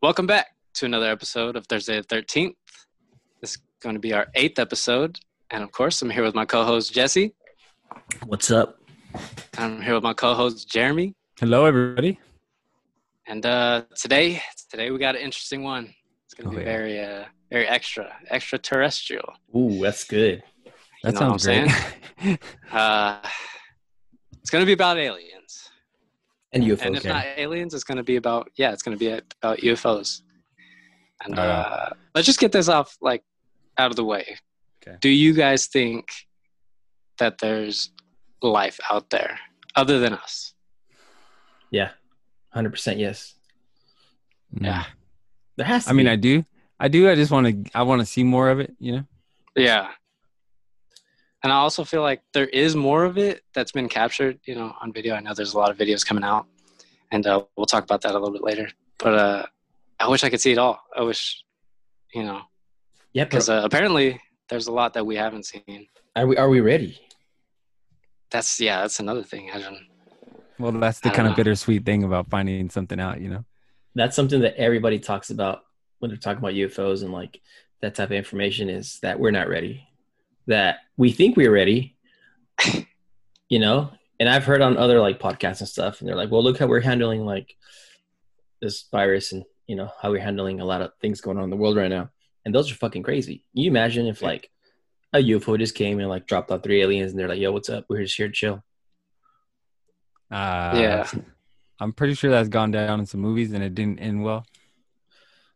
Welcome back to another episode of Thursday the 13th. This is going to be our eighth episode. And of course, I'm here with my co host, Jesse. What's up? I'm here with my co host, Jeremy. Hello, everybody. And uh, today, today we got an interesting one. It's going to Oh, be yeah. very, uh, very extra, extraterrestrial. Ooh, that's good. That know what sounds I'm great. Uh, it's going to be about aliens. And UFOs. and if yeah. not aliens, it's going to be about, yeah, it's going to be about UFOs. And Uh, uh, let's just get this off, like, out of the way. Okay. Do you guys think that there's life out there other than us? yeah, hundred percent yes. Yeah. There has to. I mean. I do. I do. I just want to. I want to see more of it. You know. Yeah. And I also feel like there is more of it that's been captured, you know, on video. I know there's a lot of videos coming out, and uh, we'll talk about that a little bit later. But uh, I wish I could see it all. I wish, you know, yeah, because uh, apparently there's a lot that we haven't seen. are we are we ready? That's yeah, that's another thing. I don't. Well, that's the don't kind know. of bittersweet thing about finding something out. You know. That's something that everybody talks about when they're talking about UFOs and like that type of information is that we're not ready. That we think we're ready, you know. And I've heard on other like podcasts and stuff, and they're like, "Well, look how we're handling like this virus, and you know how we're handling a lot of things going on in the world right now." And those are fucking crazy. Can you imagine if like a UFO just came and like dropped off three aliens, and they're like, "Yo, what's up? We're just here to chill." Uh, Yeah. I'm pretty sure that's gone down in some movies and it didn't end well.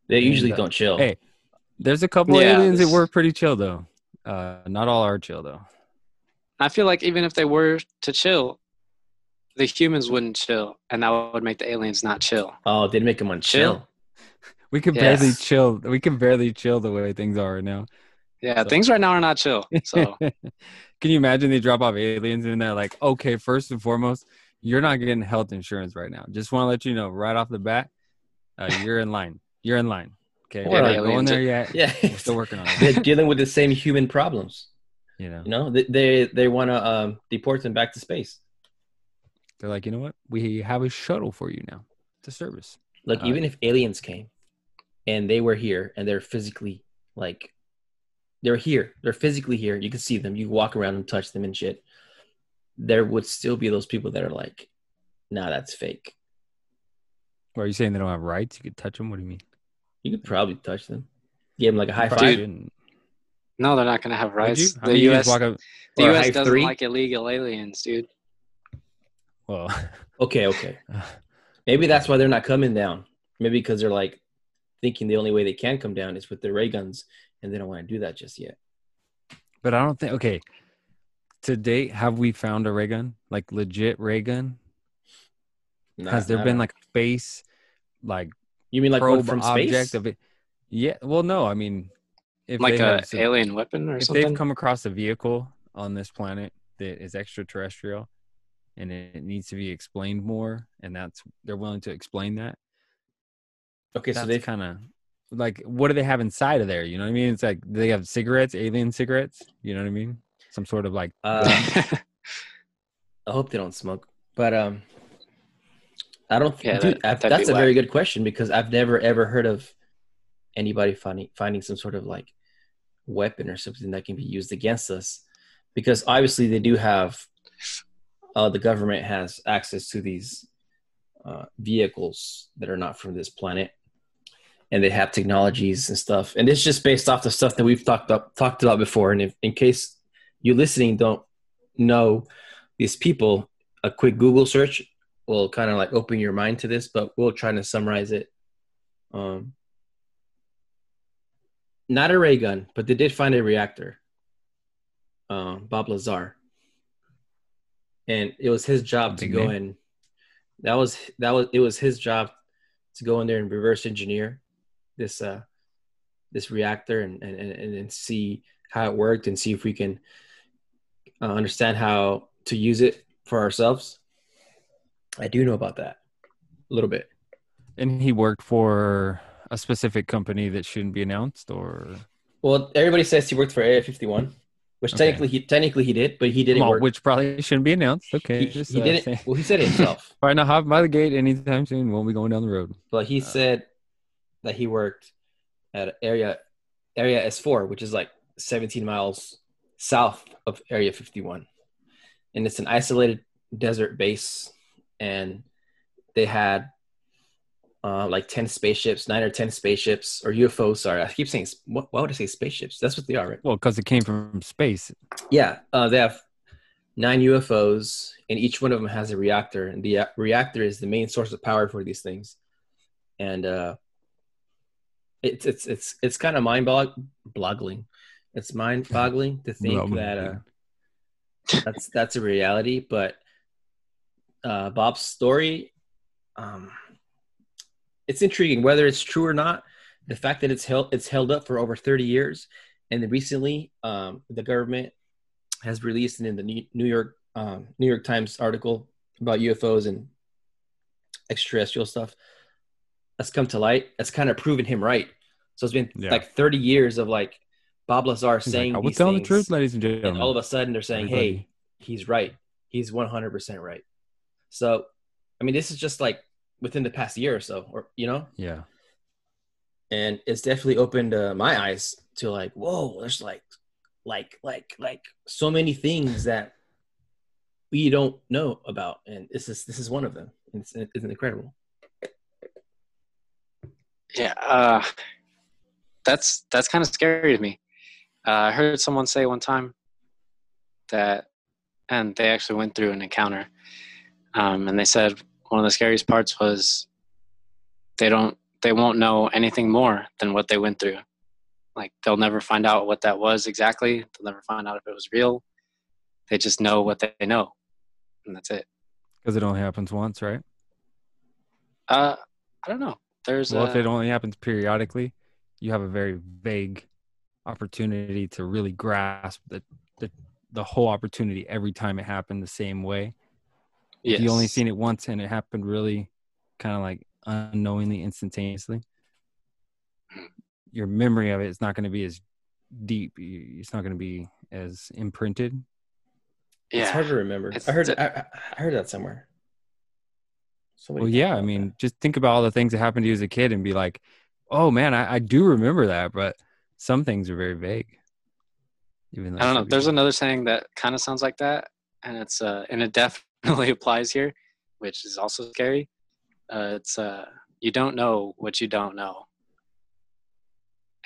They And, usually uh, don't chill. Hey, There's a couple Yeah, aliens that were pretty chill though. Uh, not all are chill though. I feel like even if they were to chill, the humans wouldn't chill, and that would make the aliens not chill. Oh, they'd make them on chill. Chill. We can barely chill. We can barely chill the way things are right now. Yeah, So- things right now are not chill. So Can you imagine they drop off aliens and they're like, okay, first and foremost, you're not getting health insurance right now. Just want to let you know right off the bat, uh, you're in line. You're in line. Okay, we're not going there yet. Yeah, We're still working on it. they're dealing with the same human problems. You know, You know, they they, they want to um, deport them back to space. they're like, you know what? We have a shuttle for you now to service. Like Uh, even if aliens came and they were here and they're physically like they're here, they're physically here. You can see them. You walk around and touch them and shit. There would still be those people that are like, "Nah, that's fake." Are you saying they don't have rights? You could touch them. What do you mean? You could probably touch them, give them like a high Probably five. shouldn't. no, they're not going to have rights. The mean, U.S. up. the U.S. doesn't three? like illegal aliens, dude. Well, Okay, okay. Maybe that's why they're not coming down. Maybe because they're like thinking the only way they can come down is with their ray guns, and they don't want to do that just yet. but I don't think. Okay, to date, have we found a ray gun? Like legit ray gun? Has there been a- like space, like you mean like probe from object space? of it? Yeah. Well, no. I mean, if like they a some- alien weapon or if something. they've come across a vehicle on this planet that is extraterrestrial, and it needs to be explained more, and that's they're willing to explain that. Okay, so they've kind of like what do they have inside of there? You know what I mean? It's like do they have cigarettes, alien cigarettes. You know what I mean? Some sort of like uh, I hope they don't smoke, but um, I don't. Yeah, dude, that- that's a very good question because I've never ever heard of anybody finding finding some sort of like weapon or something that can be used against us, because obviously they do have. Uh, the government has access to these uh, vehicles that are not from this planet, and they have technologies and stuff. And it's just based off the stuff that we've talked up talked about before. And if, in case you listening don't know these people, a quick Google search will kind of like open your mind to this, but we'll try to summarize it. Um, not a ray gun, but they did find a reactor. Um, Bob Lazar, and it was his job to go in. That was that was it was his job to go in there and reverse engineer this uh this reactor and and and, and see how it worked and see if we can uh, understand how to use it for ourselves. I do know about that a little bit. and he worked for a specific company that shouldn't be announced or Well, everybody says he worked for Area 51, which Okay. technically he technically he did, but he didn't Well, work. which probably shouldn't be announced. Okay. he, just, he uh, didn't. say- Well, he said it himself, Probably not hop by the gate anytime soon. Won't be going down the road. but he Uh, said that he worked at area area S4, which is like 17 miles south of Area 51, and it's an isolated desert base, and they had uh, like 10 spaceships, nine or 10 spaceships or UFOs. Sorry, I keep saying, what, why would I say spaceships? That's what they are, right? Well, because it came from space. Yeah, uh, they have nine UFOs, and each one of them has a reactor, and the uh, reactor is the main source of power for these things. And uh, it's it's it's it's kind of mind boggling. It's mind boggling to think that uh, that's that's a reality. But uh, Bob's story, um, it's intriguing whether it's true or not. The fact that it's held it's held up for over thirty years, and then recently um, the government has released in the New York um, New York Times article about UFOs and extraterrestrial stuff that's come to light. That's kind of proven him right. So it's been Yeah. like 30 years of like Bob Lazar He's saying like, I these tell the truth, ladies and gentlemen. and all of a sudden they're saying, Everybody. "Hey, he's right. He's 100% right." So, I mean, this is just like within the past year or so, or you know, yeah. and it's definitely opened uh, my eyes to like, whoa, there's like, like, like, like so many things that we don't know about, and this is this is one of them. It's, it's incredible. Yeah, uh, that's that's kind of scary to me. Uh, I heard someone say one time that, and they actually went through an encounter, um, and they said one of the scariest parts was they don't they won't know anything more than what they went through. Like they'll never find out what that was exactly. They'll never find out if it was real. They just know what they know, and that's it. Because it only happens once, right? Uh, I don't know. There's Well, uh, if it only happens periodically, you have a very vague opportunity to really grasp the the, the whole opportunity every time it happened the same way. If you only seen it once and it happened really kind of like unknowingly, instantaneously, your memory of it is not going to be as deep. It's not going to be as imprinted. yeah It's hard to remember. It's- I heard I, I heard that somewhere. Somebody Well, yeah. I mean, that. just think about all the things that happened to you as a kid and be like, oh man, I, I do remember that, but some things are very vague. Even I don't know. There's another saying that kind of sounds like that, and it's uh, and it definitely applies here, which is also scary. Uh, it's uh, you don't know what you don't know.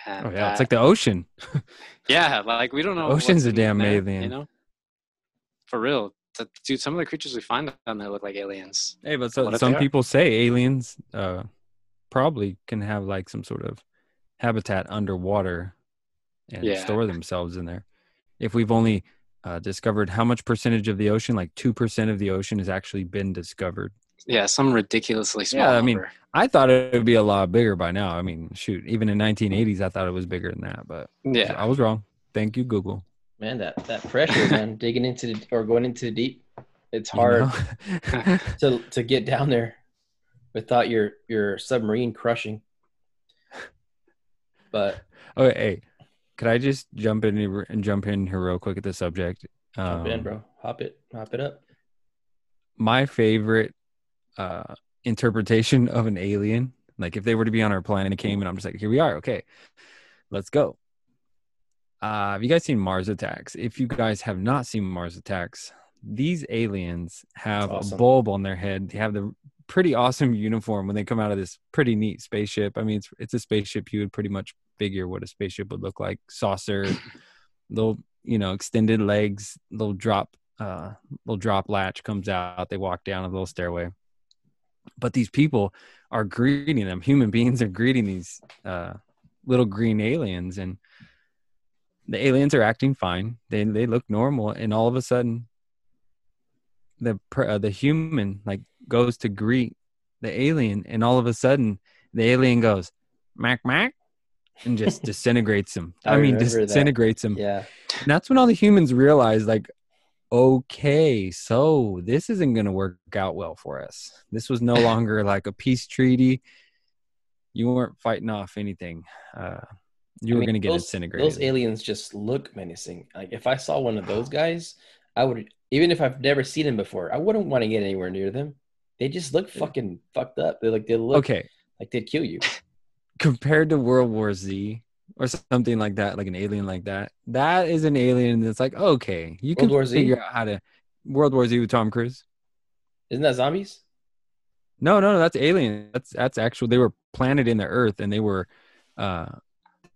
And Oh yeah, it's like the ocean. yeah, like we don't know. Ocean's what's a damn there, alien. You know, for real, Th- dude. Some of the creatures we find down there look like aliens. Hey, but so, some people say aliens uh, probably can have like some sort of habitat underwater and Yeah. store themselves in there. If we've only uh, discovered how much percentage of the ocean, like two percent of the ocean, has actually been discovered. Yeah, some ridiculously small. Yeah, I mean, number. I thought it would be a lot bigger by now. I mean, shoot, even in 1980s, I thought it was bigger than that, but yeah, I was wrong. Thank you, Google. man, that that pressure, man, digging into the, or going into the deep, it's You hard know? to to get down there without your your submarine crushing. But okay, hey, could I just jump in here and jump in here real quick at the subject? jump in, Um, bro. Hop it, hop it up. my favorite uh interpretation of an alien like if they were to be on our planet and came and i'm just like here we are okay let's go uh have you guys seen mars attacks if you guys have not seen mars attacks these aliens have That's a bulb on their head they have the pretty awesome uniform when they come out of this pretty neat spaceship. I mean it's it's a spaceship you would pretty much figure what a spaceship would look like. Saucer little you know extended legs little drop uh little drop latch comes out. They walk down a little stairway. But these people are greeting them. Human beings are greeting these uh little green aliens. And the aliens are acting fine. They they look normal. And all of a sudden the uh, the human like goes to greet the alien and all of a sudden the alien goes mac mac and just disintegrates him I i, mean remember that. disintegrates him Yeah, and that's when all the humans realize, like, okay, so this isn't going to work out well for us. This was no longer like a peace treaty. You weren't fighting off anything. Uh, you I were mean, going to get those, disintegrated. Those aliens just look menacing. Like if I saw one of those guys, I would even if I've never seen them before, I wouldn't want to get anywhere near them. They just look fucking fucked up. They like they look okay, like they'd kill you. compared to World War Z or something like that, like an alien like that, that is an alien that's like okay, you can World War Z? figure out how to World War Z with Tom Cruise. Isn't that zombies? No, no, no, that's alien. That's that's actual. They were planted in the Earth, and they were, uh,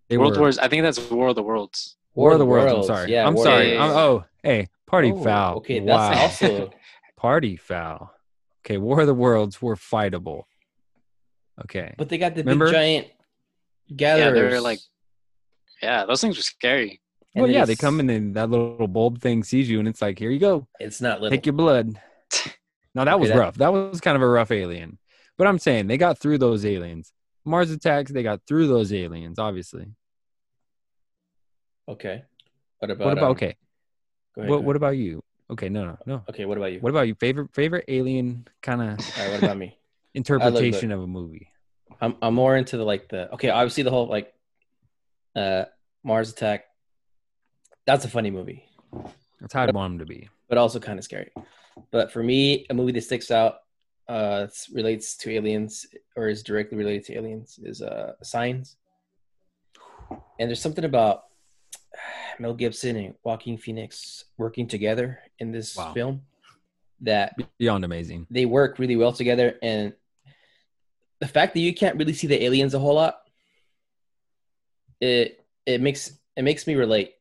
they World were Wars. I think that's War of the Worlds. War of the Worlds. I'm sorry. Yeah, I'm War sorry. I'm- oh, hey, party Oh, foul. Okay, wow. that's also party foul. Okay, War of the Worlds were fightable. Okay, But they got the Remember? big giant gatherers. Yeah, they're like, yeah, those things were scary. and well, then yeah, they come in and that little bulb thing sees you, and it's like, here you go, It's not little. take your blood. No, that Okay, was that- rough. That was kind of a rough alien. But I'm saying they got through those aliens. Mars attacks, they got through those aliens, obviously. Okay. What about? what about um, okay? Ahead, What what about you? Okay, no, no, no. Okay, what about you? What about you? Favorite favorite alien kind of right, what about me? interpretation of a movie? I'm I'm more into the like the okay, obviously the whole like uh Mars Attack. That's a funny movie, That's how I'd want them to be. but also kind of scary. But for me, a movie that sticks out uh relates to aliens or is directly related to aliens is uh Signs. And there's something about Mel Gibson and Joaquin Phoenix working together in this Wow. film that Beyond amazing. they work really well together and the fact that you can't really see the aliens a whole lot it it makes it makes me relate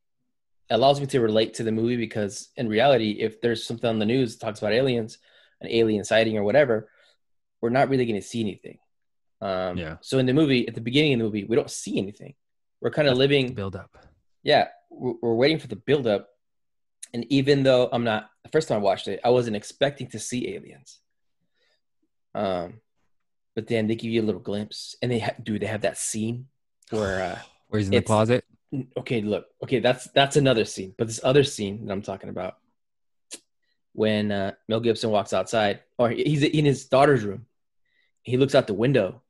it allows me to relate to the movie because in reality if there's something on the news that talks about aliens an alien sighting or whatever we're not really going to see anything um Yeah. so in the movie at the beginning of the movie we don't see anything we're kind of living Build up. Yeah, we're, waiting for the buildup. And even though I'm not the first time I watched it, I wasn't expecting to see aliens. Um, but then they give you a little glimpse, and they ha- do they have that scene where uh, Where he's in the closet. okay, look, okay, that's that's another scene, but this other scene that I'm talking about when uh, Mel Gibson walks outside, or he's in his daughter's room, he looks out the window,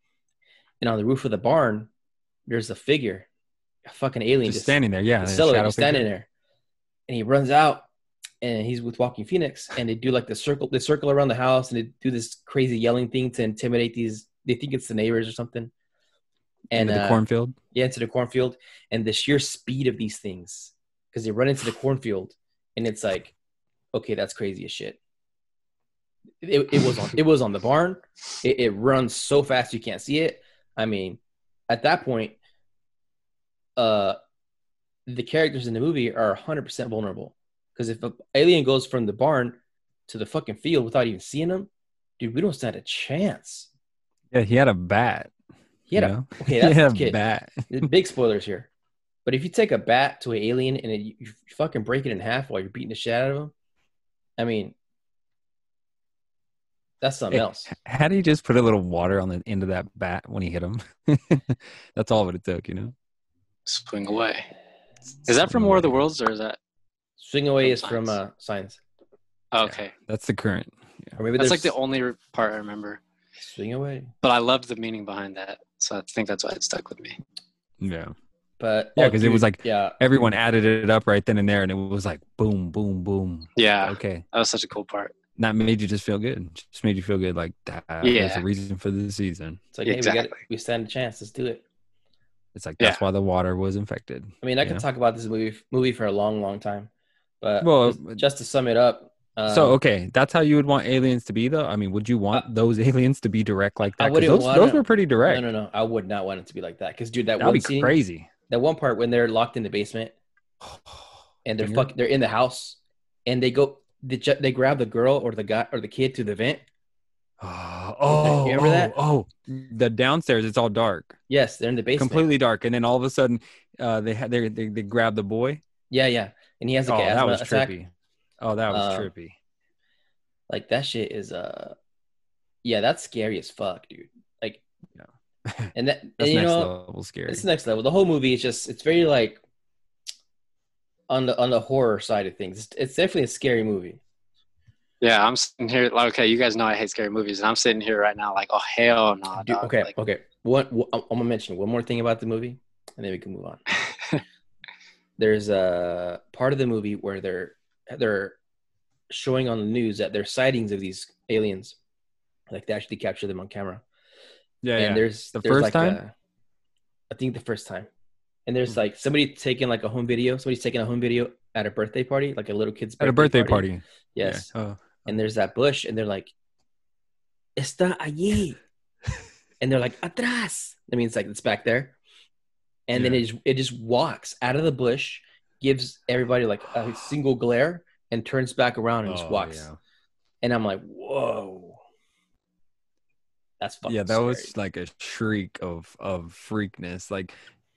and on the roof of the barn, there's a figure, a fucking alien, Just standing there. Yeah. the the shadow is standing there, and he runs out, and he's with Joaquin Phoenix, and they do like the circle, they circle around the house, and they do this crazy yelling thing to intimidate these. They think it's the neighbors or something, and Into the uh, cornfield. yeah, into the cornfield, and the sheer speed of these things, because they run into the cornfield, and it's like, okay, that's crazy as shit. It, it was on it was on the barn. It, it runs so fast you can't see it. I mean, at that point, uh, the characters in the movie are 100% vulnerable because if an alien goes from the barn to the fucking field without even seeing them, dude, we don't stand a chance. Yeah, he had a bat. He had you a okay, that's he had a bat. big spoilers here. But if you take a bat to an alien and it, you fucking break it in half while you're beating the shit out of him, I mean, that's something Hey, else. do you just put a little water on the end of that bat when he hit him? That's all of it took, you know. Swing away. Is that from War of the Worlds or is that? Swing away From is from uh, Signs. Oh, okay, That's the current. or maybe that's like the only part I remember. swing away. But I loved the meaning behind that, so I think that's why it stuck with me. Yeah. But Yeah, oh, 'cause it was like- yeah, Everyone added it up right then and there, and it was like boom, boom, boom. Yeah, Okay. that was such a cool part. And that made you just feel good. Just made you feel good. Like that. There's Yeah. a reason for the season. it's like hey, we got we stand a chance. Let's do it. It's like that's why the water was infected. I mean, I could know? talk about this movie movie for a long, long time, but Well, just, just to sum it up. Um, so okay, that's how you would want aliens to be, though. I mean, would you want those aliens to be direct like that? those, those were pretty direct. no, no, no, I would not want it to be like that because dude, that That'd be scene, crazy. that one part when they're locked in the basement and they're fuck, they're in the house and they go they, they grab the girl or the guy or the kid to the vent. Oh, oh, You remember oh, that? Oh, the downstairs, it's all dark, Yes, they're in the basement. completely dark, and then all of a sudden, uh, they had they, they they grab the boy. Yeah, yeah, and he has Oh, like an that was attack. trippy. Oh, that was Um, trippy. Like that shit is uh, yeah, that's scary as fuck, dude. Like, Yeah. and that That's and, you next know level scary. it's next level. The whole movie is just it's very like on the on the horror side of things. It's, it's definitely a scary movie. Yeah, I'm sitting here like, okay, you guys know I hate scary movies, and I'm sitting here right now like, oh hell no. Dude, okay, Like, okay. One, one- I'm gonna mention one more thing about the movie, and then we can move on. There's a part of the movie where they're they're showing on the news that there's sightings of these aliens, like they actually capture them on camera. yeah, and yeah. there's The there's first like time? a- I think the first time. And there's Hmm. like somebody taking like a home video. Somebody's taking a home video at a birthday party, like a little kid's At a birthday party. Yes. Yeah. Oh. And there's that bush, and they're like, "Está allí," and they're like, "Atrás." That means like it's back there. And then it just, it just walks out of the bush, gives everybody like a single glare, and turns back around and just Oh, walks. yeah. And I'm like, "Whoa." That's fucking yeah that scary. was like a shriek of of freakness like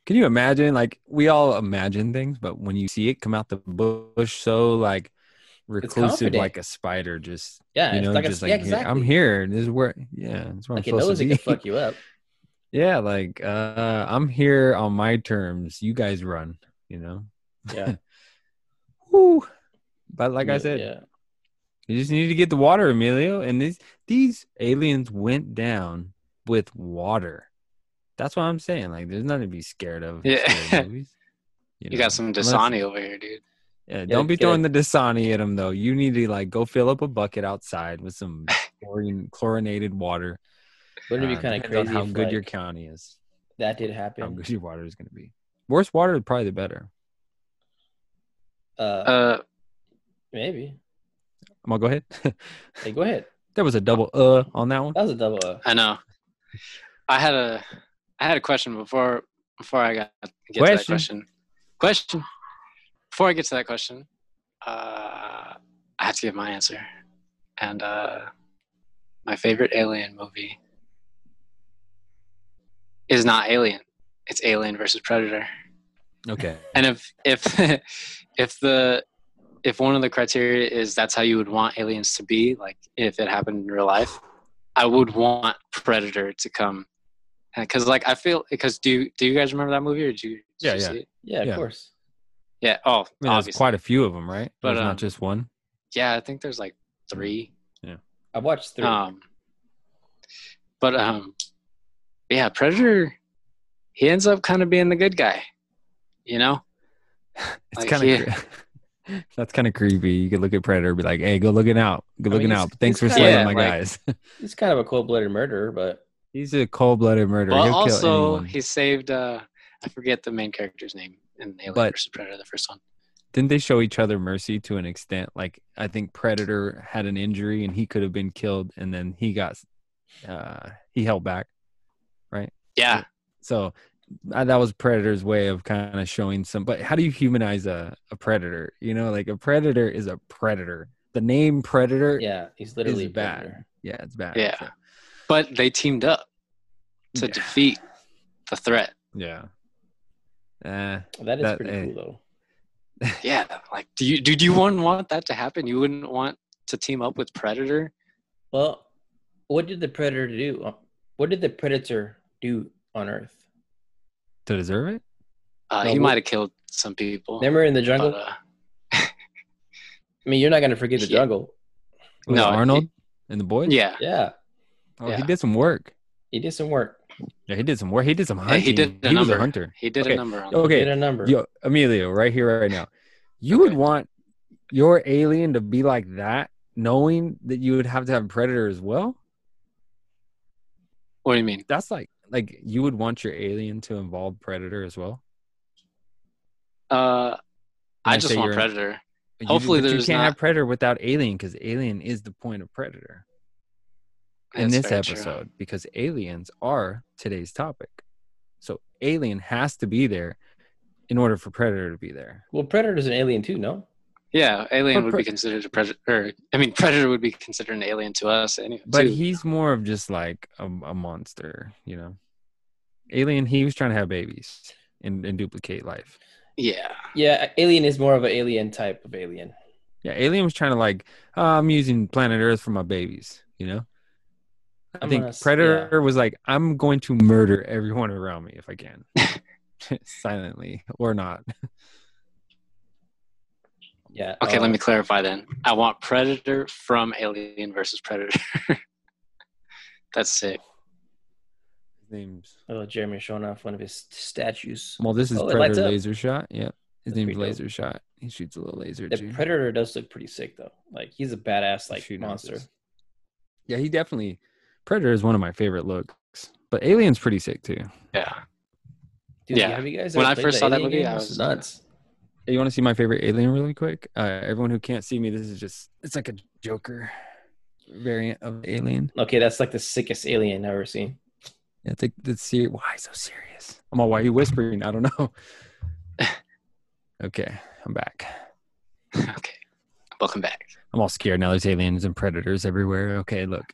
can you imagine like we all imagine things but when you see it come out the bush so like reclusive like a spider just yeah, you it's know like just yeah, like "Here- exactly. i'm here this is where yeah that's where Like i'm it supposed knows to it be can fuck you up. yeah like uh i'm here on my terms you guys run you know Yeah. Woo. but like i said yeah. You just need to get the water, Emilio. And these these aliens went down with water. That's what I'm saying. Like, there's nothing to be scared of. in Yeah. scary movies, You know? got some Unless- Dasani over here, dude. Yeah, don't be get a- throwing the Dasani at them though. You need to like go fill up a bucket outside with some chlorine, chlorinated water. Wouldn't it Uh, be kind of depends crazy how if good like, your county is? that did happen. How good your water is going to be. Worse water, is probably the better. Uh, Uh, maybe. I'm gonna go ahead. Hey, go ahead. there was a double uh on that one. That was a double. Uh, I know. I had a, I had a question before before I got get to that Question? question. Question. Before I get to that question, uh, I have to give my answer, and uh, my favorite Alien movie is not Alien. It's Alien versus Predator. Okay. And if if if the if one of the criteria is that's how you would want aliens to be, like if it happened in real life, I would want Predator to come. Because like I feel because do you, do you guys remember that movie or did you, did Yeah, you yeah. see it? yeah, of Yeah. course. Yeah. Oh, I mean, there's quite a few of them, right? But, There's um, not just one. yeah, I think there's like three. Yeah, I watched three. Um, but um, yeah, Predator. He ends up kind of being the good guy, you know. It's like, kind of cre- that's kind of creepy. You could look at Predator, and be like, "Hey, go looking out, go I mean, looking he's- out." Thanks for he's slaying kinda my like- guys. He's kind of a cold-blooded murderer, but He's a cold-blooded murderer. Well, He'll also anyone. he saved. uh I forget the main character's name in Alien But- versus Predator, the first one. Didn't they show each other mercy to an extent? Like I think Predator had an injury and he could have been killed, and then he got uh he held back. Right? Yeah, So uh, that was Predator's way of kind of showing some. But how do you humanize a, a predator? You know, like a predator is a predator. The name predator, yeah, yeah, he's literally Is bad. predator. it's bad. Yeah. So, but they teamed up to Yeah. defeat the threat. yeah. Uh, That is That- pretty eh. cool, though. Yeah, like do you do you wouldn't want that to happen? You wouldn't want to team up with Predator? Well, what did the predator do? Uh, What did the predator do on Earth? to deserve it? Uh, No, he might have killed some people. Remember in the but, jungle? uh, I mean, you're not gonna forget the Yeah. jungle. Was No, it Arnold and the boys? yeah, Yeah, Oh, he did some work. he did some work. Yeah, he did some work. He did some Yeah, hunting. he did a he was a hunter. he did Okay. a number on. Okay. Did a number. Yo, Emilio, right here, right now. You would want your alien to be like that, knowing that you would have to have predator as well. What do you mean? That's like like you would want your alien to involve predator as well. Uh, When I just want Predator. You- Hopefully you there's can't not- have predator without alien because alien is the point of predator in That's this very true. episode because aliens are today's topic. So alien has to be there in order for predator to be there. well, predator's an alien too, no? Yeah, Alien But would Pre- be considered a Predator. I mean, Predator would be considered an alien to us. Anyway, But too. he's more of just like a, a monster, you know. Alien, he was trying to have babies and, and duplicate life. yeah, Yeah, alien is more of an alien type of alien. Yeah, Alien was trying to like, "Oh, I'm using planet Earth for my babies, you know. I I'm think gonna s- Predator was like, I'm going to murder everyone around me if I can, silently or not. Yeah. Okay, uh, let me clarify then. I want Predator from Alien versus Predator. That's sick. His name's Oh, Jeremy showing off one of his statues. well, this is Oh, Predator. Laser Shot. Yep, his That's name's pretty dope. Laser Shot. He shoots a little laser. The too. predator does look pretty sick though. Like he's a badass like Shoot monster. knives. Yeah, he definitely Predator is one of my favorite looks, but Alien's pretty sick too. Yeah. Dude, Yeah. Have you guys When I first the saw that movie, game? I was- nuts. You want to see my favorite alien really quick? Uh, everyone who can't see me, this is just it's like a Joker variant of Alien. Okay, that's like the sickest alien I've ever seen. Yeah, the the ser- Why so serious? I'm all. Why are you whispering? I don't know. okay, I'm back. okay. Welcome back. I'm all scared now. There's aliens and predators everywhere. Okay, look.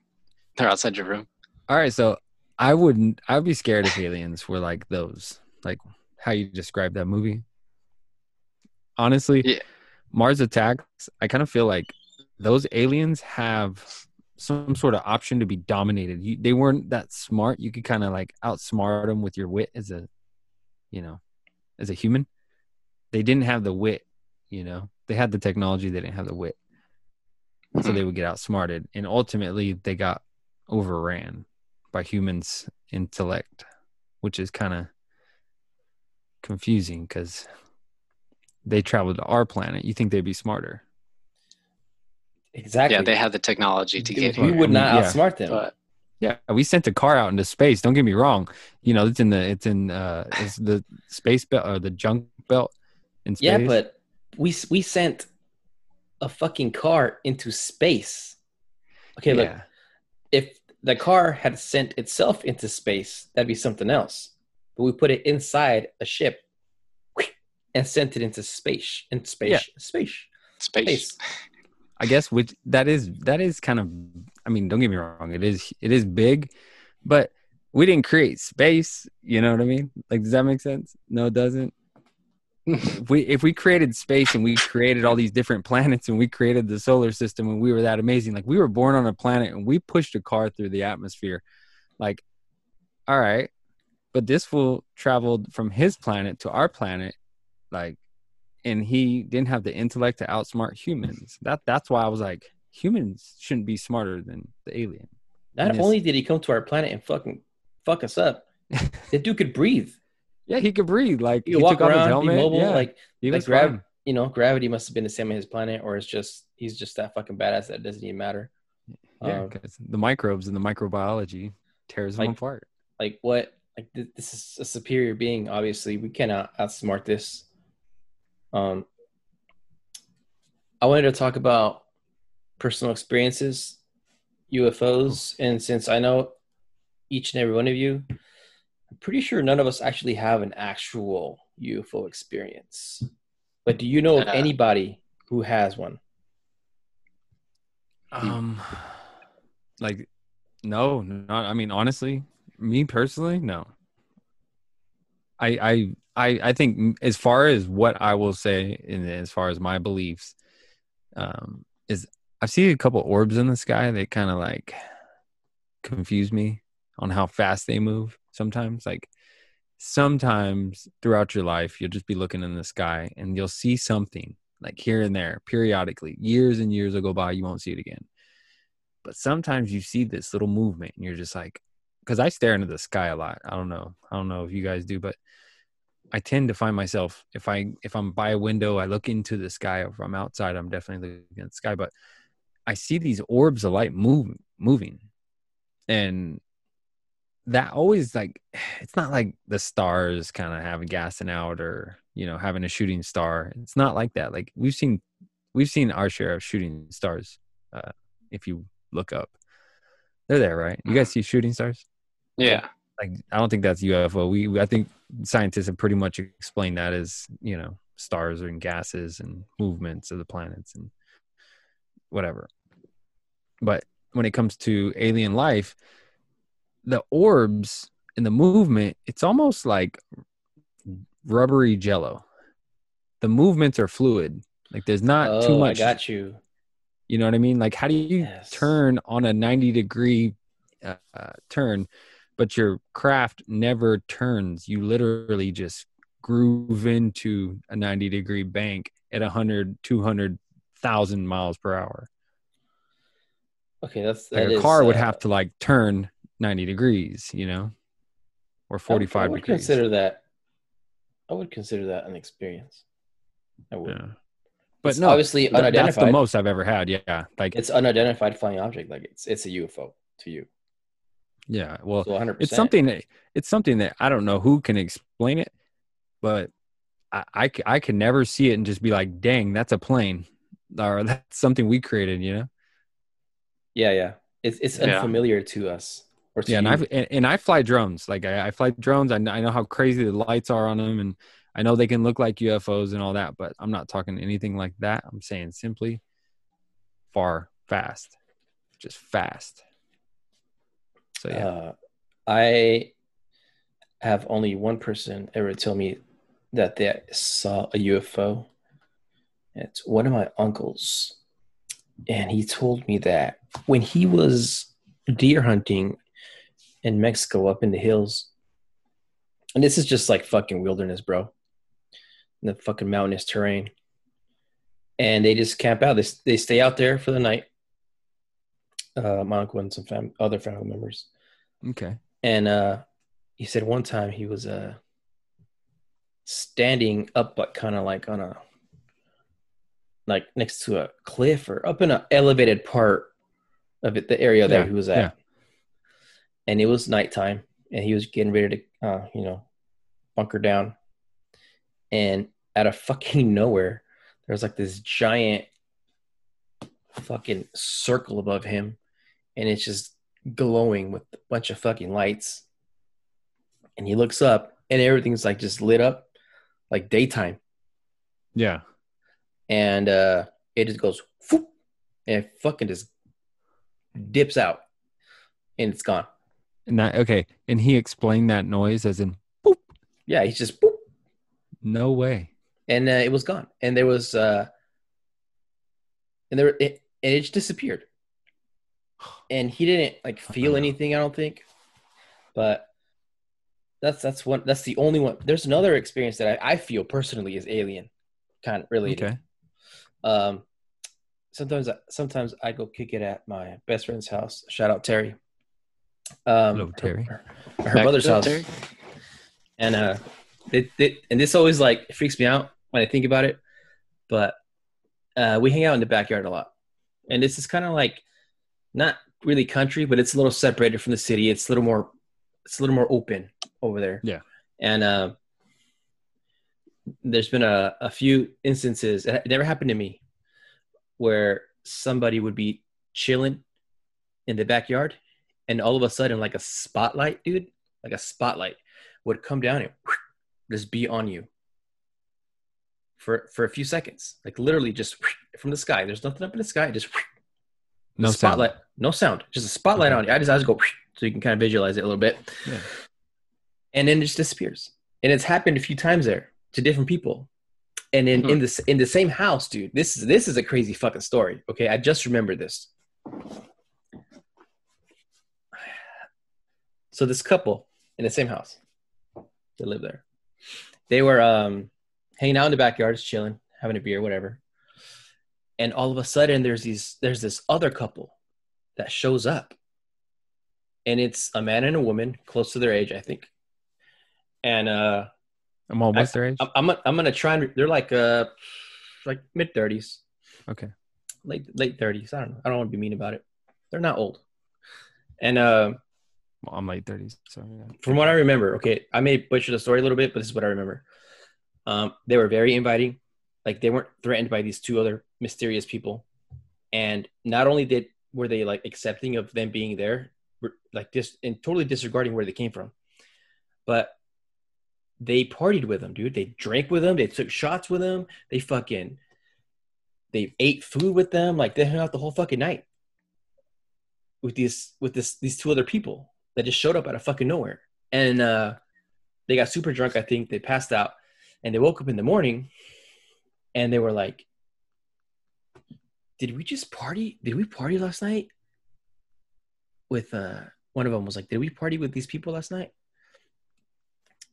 They're outside your room. All right, so I wouldn't. I'd be scared if aliens were like those, like how you described that movie. Honestly, Yeah. Mars Attacks. I kind of feel like those aliens have some sort of option to be dominated. You, they weren't that smart. You could kind of like outsmart them with your wit as a, you know, as a human. They didn't have the wit. You know, they had the technology. They didn't have the wit, so hmm. they would get outsmarted, and ultimately they got overran by humans' intellect, which is kind of confusing because they traveled to our planet. You think they'd be smarter? Exactly. Yeah, they had the technology to Dude, get we would not Yeah. outsmart them. But Yeah, we sent a car out into space. Don't get me wrong. You know, it's in the it's in uh it's the space belt or the junk belt in space. yeah, but we we sent a fucking car into space. Okay, look, yeah. If the car had sent itself into space, that'd be something else. But we put it inside a ship and sent it into space. In space. Yeah. Space. space. Space. I guess which that is that is kind of I mean, don't get me wrong, it is it is big, but we didn't create space, you know what I mean? Like does that make sense? No, it doesn't. If we if we created space and we created all these different planets and we created the solar system and we were that amazing, like we were born on a planet and we pushed a car through the atmosphere, like, all right, but this fool traveled from his planet to our planet, like, and he didn't have the intellect to outsmart humans. That that's why I was like, humans shouldn't be smarter than the alien. Not only did he come to our planet and fucking fuck us up, the dude could breathe. Yeah, he could breathe. Like He could walk off around, be mobile. Yeah, Like he like grav- fine. you know, gravity must have been the same on his planet, or it's just he's just that fucking badass that it doesn't even matter. Yeah, Um, 'cause the microbes and the microbiology tears them Like- apart. like what like th- this is a superior being obviously we cannot outsmart this um i wanted to talk about personal experiences ufos and since i know each and every one of you i'm pretty sure none of us actually have an actual ufo experience but do you know of anybody who has one Um, like, no, not. I mean, honestly, me personally, no. I I I I think as far as what I will say, and as far as my beliefs, um, is I've seen a couple orbs in the sky that kind of like confuse me on how fast they move. Sometimes, like sometimes throughout your life, you'll just be looking in the sky and you'll see something like here and there periodically. Years and years will go by, you won't see it again. But sometimes you see this little movement and you're just like, because I stare into the sky a lot. I don't know. I don't know if you guys do, but I tend to find myself if I if I'm by a window, I look into the sky. If I'm outside, I'm definitely looking at the sky. But I see these orbs of light move moving, and that always like it's not like the stars kind of having gassing out or you know having a shooting star. It's not like that. Like we've seen we've seen our share of shooting stars. Uh, if you look up, they're there, right? You guys see shooting stars? Yeah. like I don't think that's UFO. We I think scientists have pretty much explained that as you know stars and gases and movements of the planets and whatever. But when it comes to alien life, the orbs and the movement, it's almost like rubbery jello. The movements are fluid. Like there's not oh too much i got you you know what I mean? Like, how do you Yes. turn on a 90 degree uh, uh, turn, but your craft never turns? You literally just groove into a 90 degree bank at 100, 200,000 miles per hour. okay that's Like a is, car would uh, have to like turn 90 degrees, you know, or I would- 45 I would degrees. consider that. I would consider that an experience. I would. Yeah. But It's no, obviously th- that's the most I've ever had. Yeah. Like, It's unidentified flying object. Like it's it's a UFO to you. Yeah. Well, So 100. it's something that it's something that I don't know who can explain it, but I I can never see it and just be like, dang, that's a plane or that's something we created, you know? Yeah, yeah. It's it's Yeah. unfamiliar to us. Or Yeah. And. I and, and I fly drones. Like I, I fly drones. I know, I know how crazy the lights are on them, and I know they can look like UFOs and all that. But I'm not talking anything like that. I'm saying simply far, fast, just fast. So yeah. Uh, I have only one person ever tell me that they saw a UFO. It's one of my uncles. And he told me that when he was deer hunting in Mexico up in the hills, and this is just like fucking wilderness, bro. In the fucking mountainous terrain. And they just camp out. They, they stay out there for the night. Uh, my uncle and some fam- other family members okay. and uh he said one time he was uh standing up but kind of like on a like next to a cliff or up in an elevated part of it the area that he was at yeah. And it was nighttime and he was getting ready to uh you know bunker down and out of fucking nowhere there was like this giant fucking circle above him and it's just glowing with a bunch of fucking lights. And he looks up and everything's like just lit up like daytime. Yeah. And uh it just goes whoop, and it fucking just dips out and it's gone. And that okay. And he explained that noise as in Yeah, he's just boop, no way. and uh, it was gone. And there was uh and there it, and it just disappeared. And he didn't like feel anything, I don't think. But that's that's one that's the only one. There's another experience that I, I feel personally is alien kind of related. Okay. Um, sometimes, I, sometimes I go kick it at my best friend's house. Shout out Terry. Um, Hello, Terry. Her, her Back brother's house, Terry? and uh, they, they, and this always like freaks me out when I think about it. But uh, we hang out in the backyard a lot, and this is kind of like not really country, but it's a little separated from the city. It's a little more, it's a little more open over there. Yeah. and uh, there's been a, a few instances it never happened to me where somebody would be chilling in the backyard and all of a sudden like a spotlight dude like a spotlight would come down and just be on you for for a few seconds. Like literally just from the sky. There's nothing up in the sky. Just No spotlight sound. no sound. Just a spotlight Okay. on you. I just I just go so you can kind of visualize it a little bit. Yeah. and then it just disappears. And it's happened a few times there to different people. And in, in hmm. this in the same house dude this is this is a crazy fucking story okay? I just remembered this so this couple in the same house they live there they were um hanging out in the backyard just chilling having a beer whatever and all of a sudden there's these there's this other couple that shows up and it's a man and a woman close to their age i think and uh I'm all what's their age? I'm I'm, gonna- I'm gonna try and they're like uh like mid thirties, Okay. late late thirties. I don't know. I don't want to be mean about it. They're not old. And uh, Well, I'm late 30s. So yeah. from what I remember, okay, I may butcher the story a little bit, but this is what I remember. Um, they were very inviting. Like they weren't threatened by these two other mysterious people, and not only did were they like accepting of them being there, like this and totally disregarding where they came from, but they partied with them, dude. They drank with them. They took shots with them. They fucking they ate food with them. Like they hung out the whole fucking night with these with this these two other people that just showed up out of fucking nowhere. And uh they got super drunk, I think. They passed out and they woke up in the morning and they were like, Did we just party? Did we party last night? With uh one of them was like, Did we party with these people last night?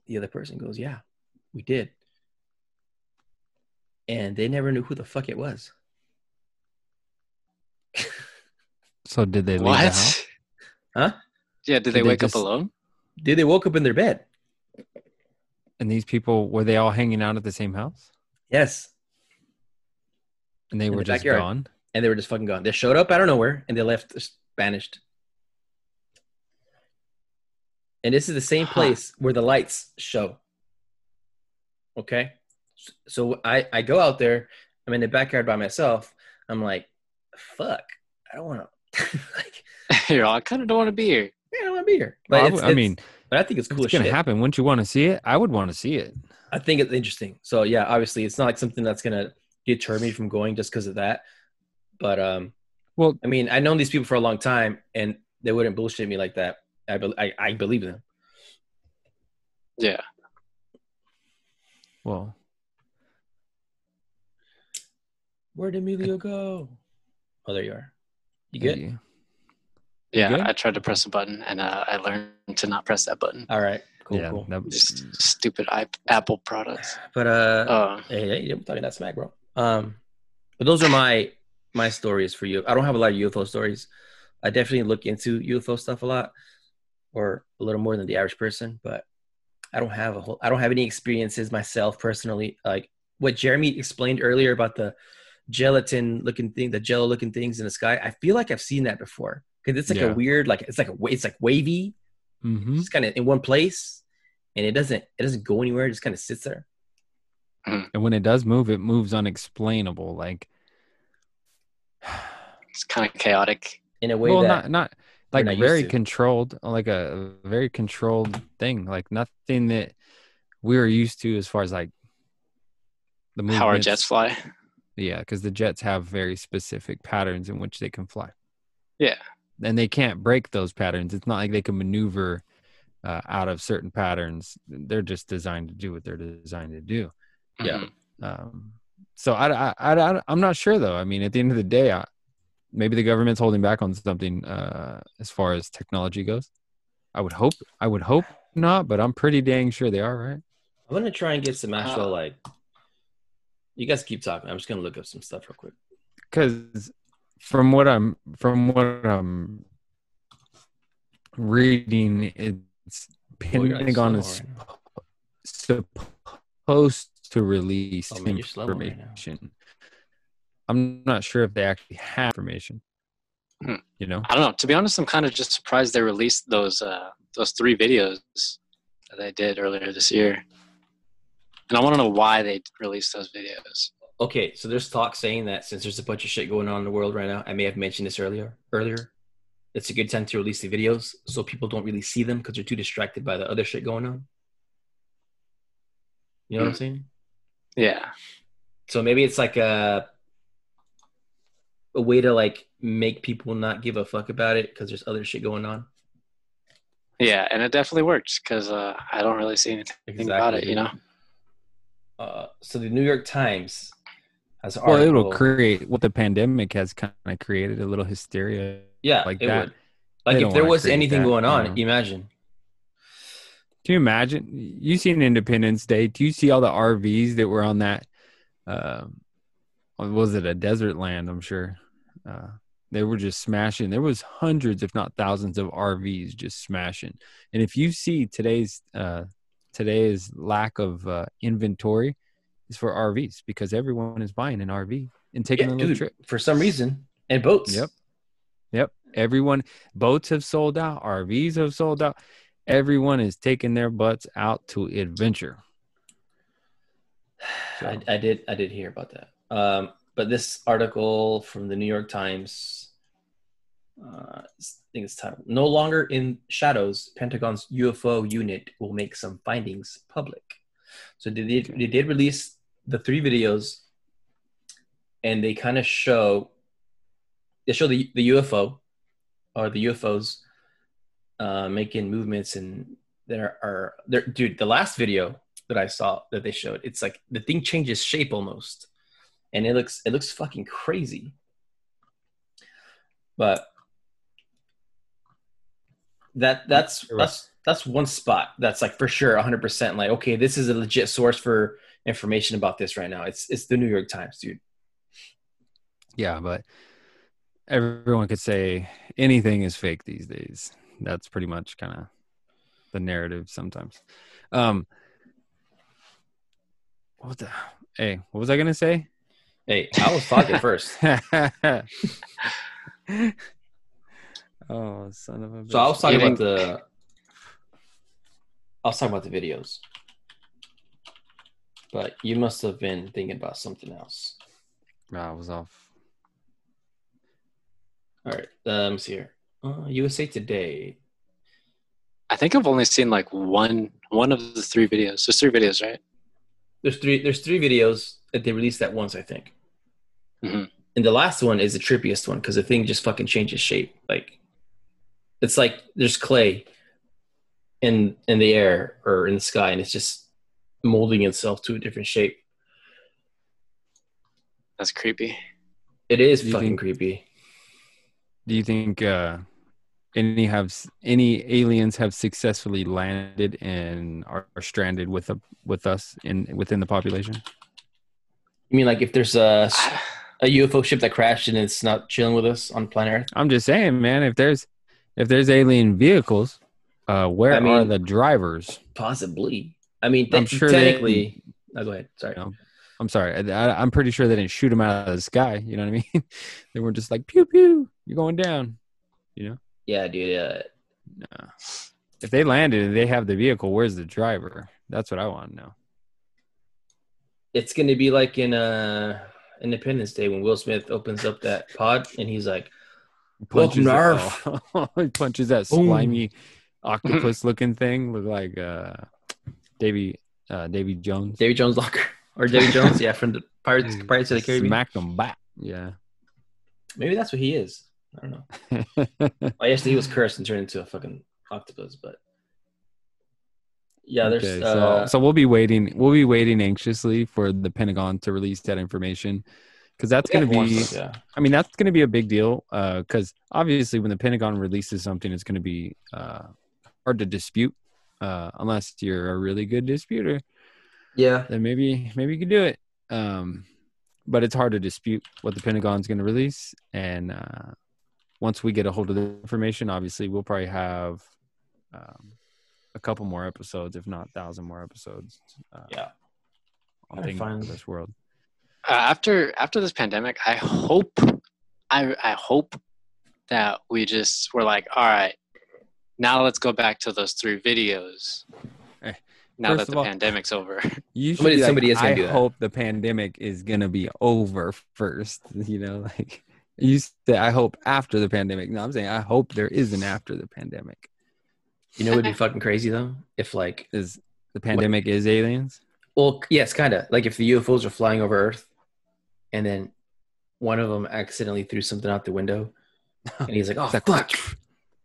The other person goes, Yeah, we did. And they never knew who the fuck it was. So did they leave the house? What? Huh? Yeah, did they they wake just- up alone? Did they woke up in their bed? And these people were they all hanging out at the same house? Yes. And they In were the just backyard. gone. and they were just fucking gone. They showed up out of nowhere and they left just vanished. and this is the same place where the lights show. Okay, so I I go out there. I'm in the backyard by myself. I'm like, fuck, I don't want to. like, You're all, I kind of don't want to be here. To be here. But Well, I it's- it's- mean, but I think it's cool it's gonna shit. happen. Wouldn't you want to see it? I would want to see it. I think it's interesting. So yeah, obviously, it's not like something that's gonna deter me from going just because of that. But um, Well, I mean, I've known these people for a long time, and they wouldn't bullshit me like that. I be- I, I believe them. Yeah. well, Where'd Emilio go? Oh, there you are. You good? Yeah. Yeah. good? I tried to press a button and uh, I learned to not press that button. All right. Cool. yeah, Cool. that- Just stupid I- Apple products. But uh, Oh, hey, hey, I'm talking that smack, bro. Um, but those are my my stories for you. I don't have a lot of UFO stories. I definitely look into UFO stuff a lot, or a little more than the average person. But I don't have a whole. I don't have any experiences myself personally. Like what Jeremy explained earlier about the gelatin looking thing, the jello looking things in the sky. I feel like I've seen that before because it's like Yeah. a weird, like it's like a wa- it's like wavy. Mhm. It's kind of in one place, and it doesn't it doesn't go anywhere. It just kind of sits there. And when it does move, it moves unexplainable. Like, it's kind of chaotic. in a way well, that not not like not very controlled, like a, a very controlled thing. Like nothing that we were used to as far as like the How our jets fly. Yeah, because the jets have very specific patterns in which they can fly. Yeah. And they can't break those patterns. It's not like they can maneuver uh, out of certain patterns. They're just designed to do what they're designed to do. Yeah. Mhm. Um, so I, I, I, I'm not sure though. I mean, at the end of the day, I, maybe the government's holding back on something uh, as far as technology goes. I would hope. I would hope not, but I'm pretty dang sure they are. Right? I'm gonna try and get some actual Uh, like. You guys keep talking. I'm just gonna look up some stuff real quick. Because from what I'm from what I'm reading, it's Pentagon slow is right supposed to release Oh, man, you're right information. I'm not sure if they actually have information. Hmm. You know, I don't know. To be honest, I'm kind of just surprised they released those uh, those three videos that they did earlier this year, and I want to know why they released those videos. Okay, so there's talk saying that since there's a bunch of shit going on in the world right now, I may have mentioned this earlier. Earlier, it's a good time to release the videos so people don't really see them because they're too distracted by the other shit going on. You know what I'm saying? Yeah, So maybe it's like a a way to like make people not give a fuck about it because there's other shit going on. yeah, and it definitely works because uh, I don't really see anything about it. You know, Uh, so the New York Times an well, article. it'll create what the pandemic has kind of created a little hysteria. yeah, like that. would. Like They if there was anything that, going on, you know. imagine. Can you imagine? You seen Independence Day? Do you see all the RVs that were on that? Um, was it a desert land? I'm sure. Uh, they were just smashing. There was hundreds, if not thousands, of RVs just smashing. And if you see today's uh, today's lack of uh, inventory is for RVs because everyone is buying an RV and taking Yeah, a little dude, trip. for some reason, and boats. Yep. Yep. Everyone, boats have sold out, RVs have sold out. Everyone is taking their butts out to adventure. So- I, I did. I did hear about that. Um, but this article from the New York Times, uh, I think it's titled "No Longer in Shadows: Pentagon's UFO unit will make some findings public." So they did. They did release the three videos, and they kind of show. They show the the UFO, or the UFOs, uh, making movements, and there are there. Dude, the last video that I saw that they showed. It's like the thing changes shape almost, and it looks it looks fucking crazy. But that that's that's that's one spot that's like for sure 100% like okay this is a legit source for information about this right now it's it's the new york times dude Yeah, but everyone could say anything is fake these days. That's pretty much kind of the narrative sometimes. Um, what the? Hey, what was I gonna say? hey i was talking first oh, son of a! so i was talking about the I was talking about the videos, but you must have been thinking about something else. Nah, I was off. All right, uh, let me see here. Uh, USA Today. I think I've only seen like one one of the three videos. There's three videos, right? There's three. There's three videos that they released at once, I think. Mhm. And the last one is the trippiest one because the thing just fucking changes shape. Like, it's like there's clay in in the air or in the sky, and it's just molding itself to a different shape. That's creepy. It is Do fucking think- creepy. Do you think uh, any have any aliens have successfully landed and are, are stranded with a, with us in within the population? You mean like if there's a a UFO ship that crashed and it's not chilling with us on planet Earth? I'm just saying, man. If there's if there's alien vehicles, uh, where I are the drivers? Possibly. I mean, I'm sure they- technically. oh, go ahead. Sorry. No. I'm sorry. I, I'm pretty sure they didn't shoot him out of the sky. You know what I mean? they were just like pew pew. You're going down. You know? Yeah, dude. Uh, Nah. If they landed and they have the vehicle, where's the driver? That's what I want to know. it's going to be like in uh, Independence Day when Will Smith opens up that pod and he's like, Welcome to he punches that Boom. slimy octopus looking thing. Look like uh, Davy uh, Davy Jones. Davy Jones Locker or Davy Jones, yeah, from the Pirates Pirates of the Caribbean. Smacked him back. Yeah. Maybe that's what he is. I don't know. I guess he was cursed and turned into a fucking octopus, but yeah, there's Okay, uh, so, so we'll be waiting. We'll be waiting anxiously for the Pentagon to release that information because that's going to be. yeah. I mean, that's going to be a big deal because obviously, when the Pentagon releases something, it's going to be uh, hard to dispute uh, unless you're a really good disputer. Yeah, Then maybe maybe you can do it. Um, but it's hard to dispute what the Pentagon's going to release. And uh, once we get a hold of the information, obviously, we'll probably have um, a couple more episodes, if not thousand more episodes. Uh, Yeah. on Gotta things find- this world. uh, after after this pandemic, I hope I I hope that we just were like, all right, now let's go back to those three videos. Eh, Now that the all- pandemic's over. You should Somebody- be like, somebody is gonna I do that." hope the pandemic is gonna be over first. You know, like you said, I hope after the pandemic. No, I'm saying I hope there is an after the pandemic. you know, it'd be fucking crazy though if like, Is the pandemic is aliens? well, yes, kind of like if the UFOs are flying over Earth, and then one of them accidentally threw something out the window, and he's like, "Oh It's like, fuck,"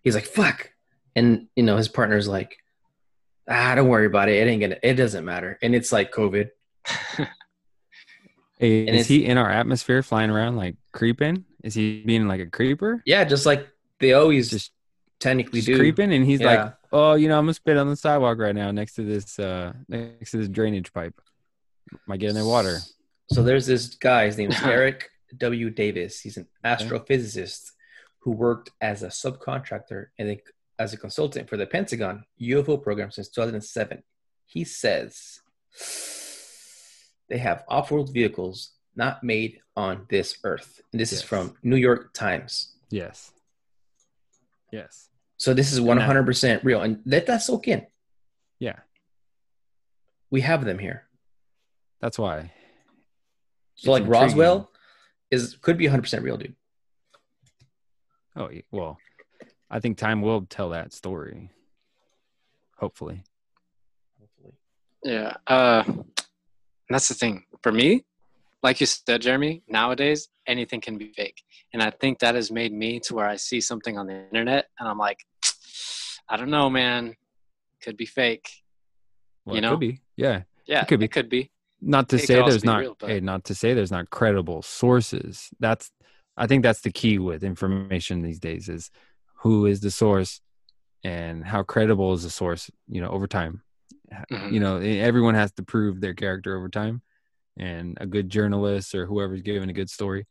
he's like, "Fuck," and you know his partner's like, "Ah, don't worry about it. It ain't gonna. It doesn't matter." And it's like COVID. Hey, is he in our atmosphere flying around like creeping? Is he being like a creeper? Yeah, just like they always Just, technically just do. creeping and he's like, Oh, you know, I'm gonna spit on the sidewalk right now next to this uh next to this drainage pipe. Am I getting their water? So there's this guy. His name is Eric W. Davis. He's an astrophysicist who worked as a subcontractor and as a consultant for the Pentagon UFO program since 2007. He says they have off-world vehicles not made on this Earth. And this is from New York Times. Yes. Yes. So this is 100% real. And let that soak in. Yeah. We have them here. That's why. So It's like intriguing. Roswell is could be 100% real, dude. Oh well, I think time will tell that story. Hopefully. Hopefully. Yeah. Uh, that's the thing. For me, like you said, Jeremy, nowadays anything can be fake. And I think that has made me to where I see something on the internet and I'm like, I don't know, man. Could be fake. Well, You it know? could be. Yeah. Yeah, It could be. It could be. Not to It say there's not real, but- hey, not to say there's not credible sources. That's I think that's the key with information these days is who is the source and how credible is the source, you know, over time. Mhm. You know, everyone has to prove their character over time. And a good journalist or whoever's giving a good story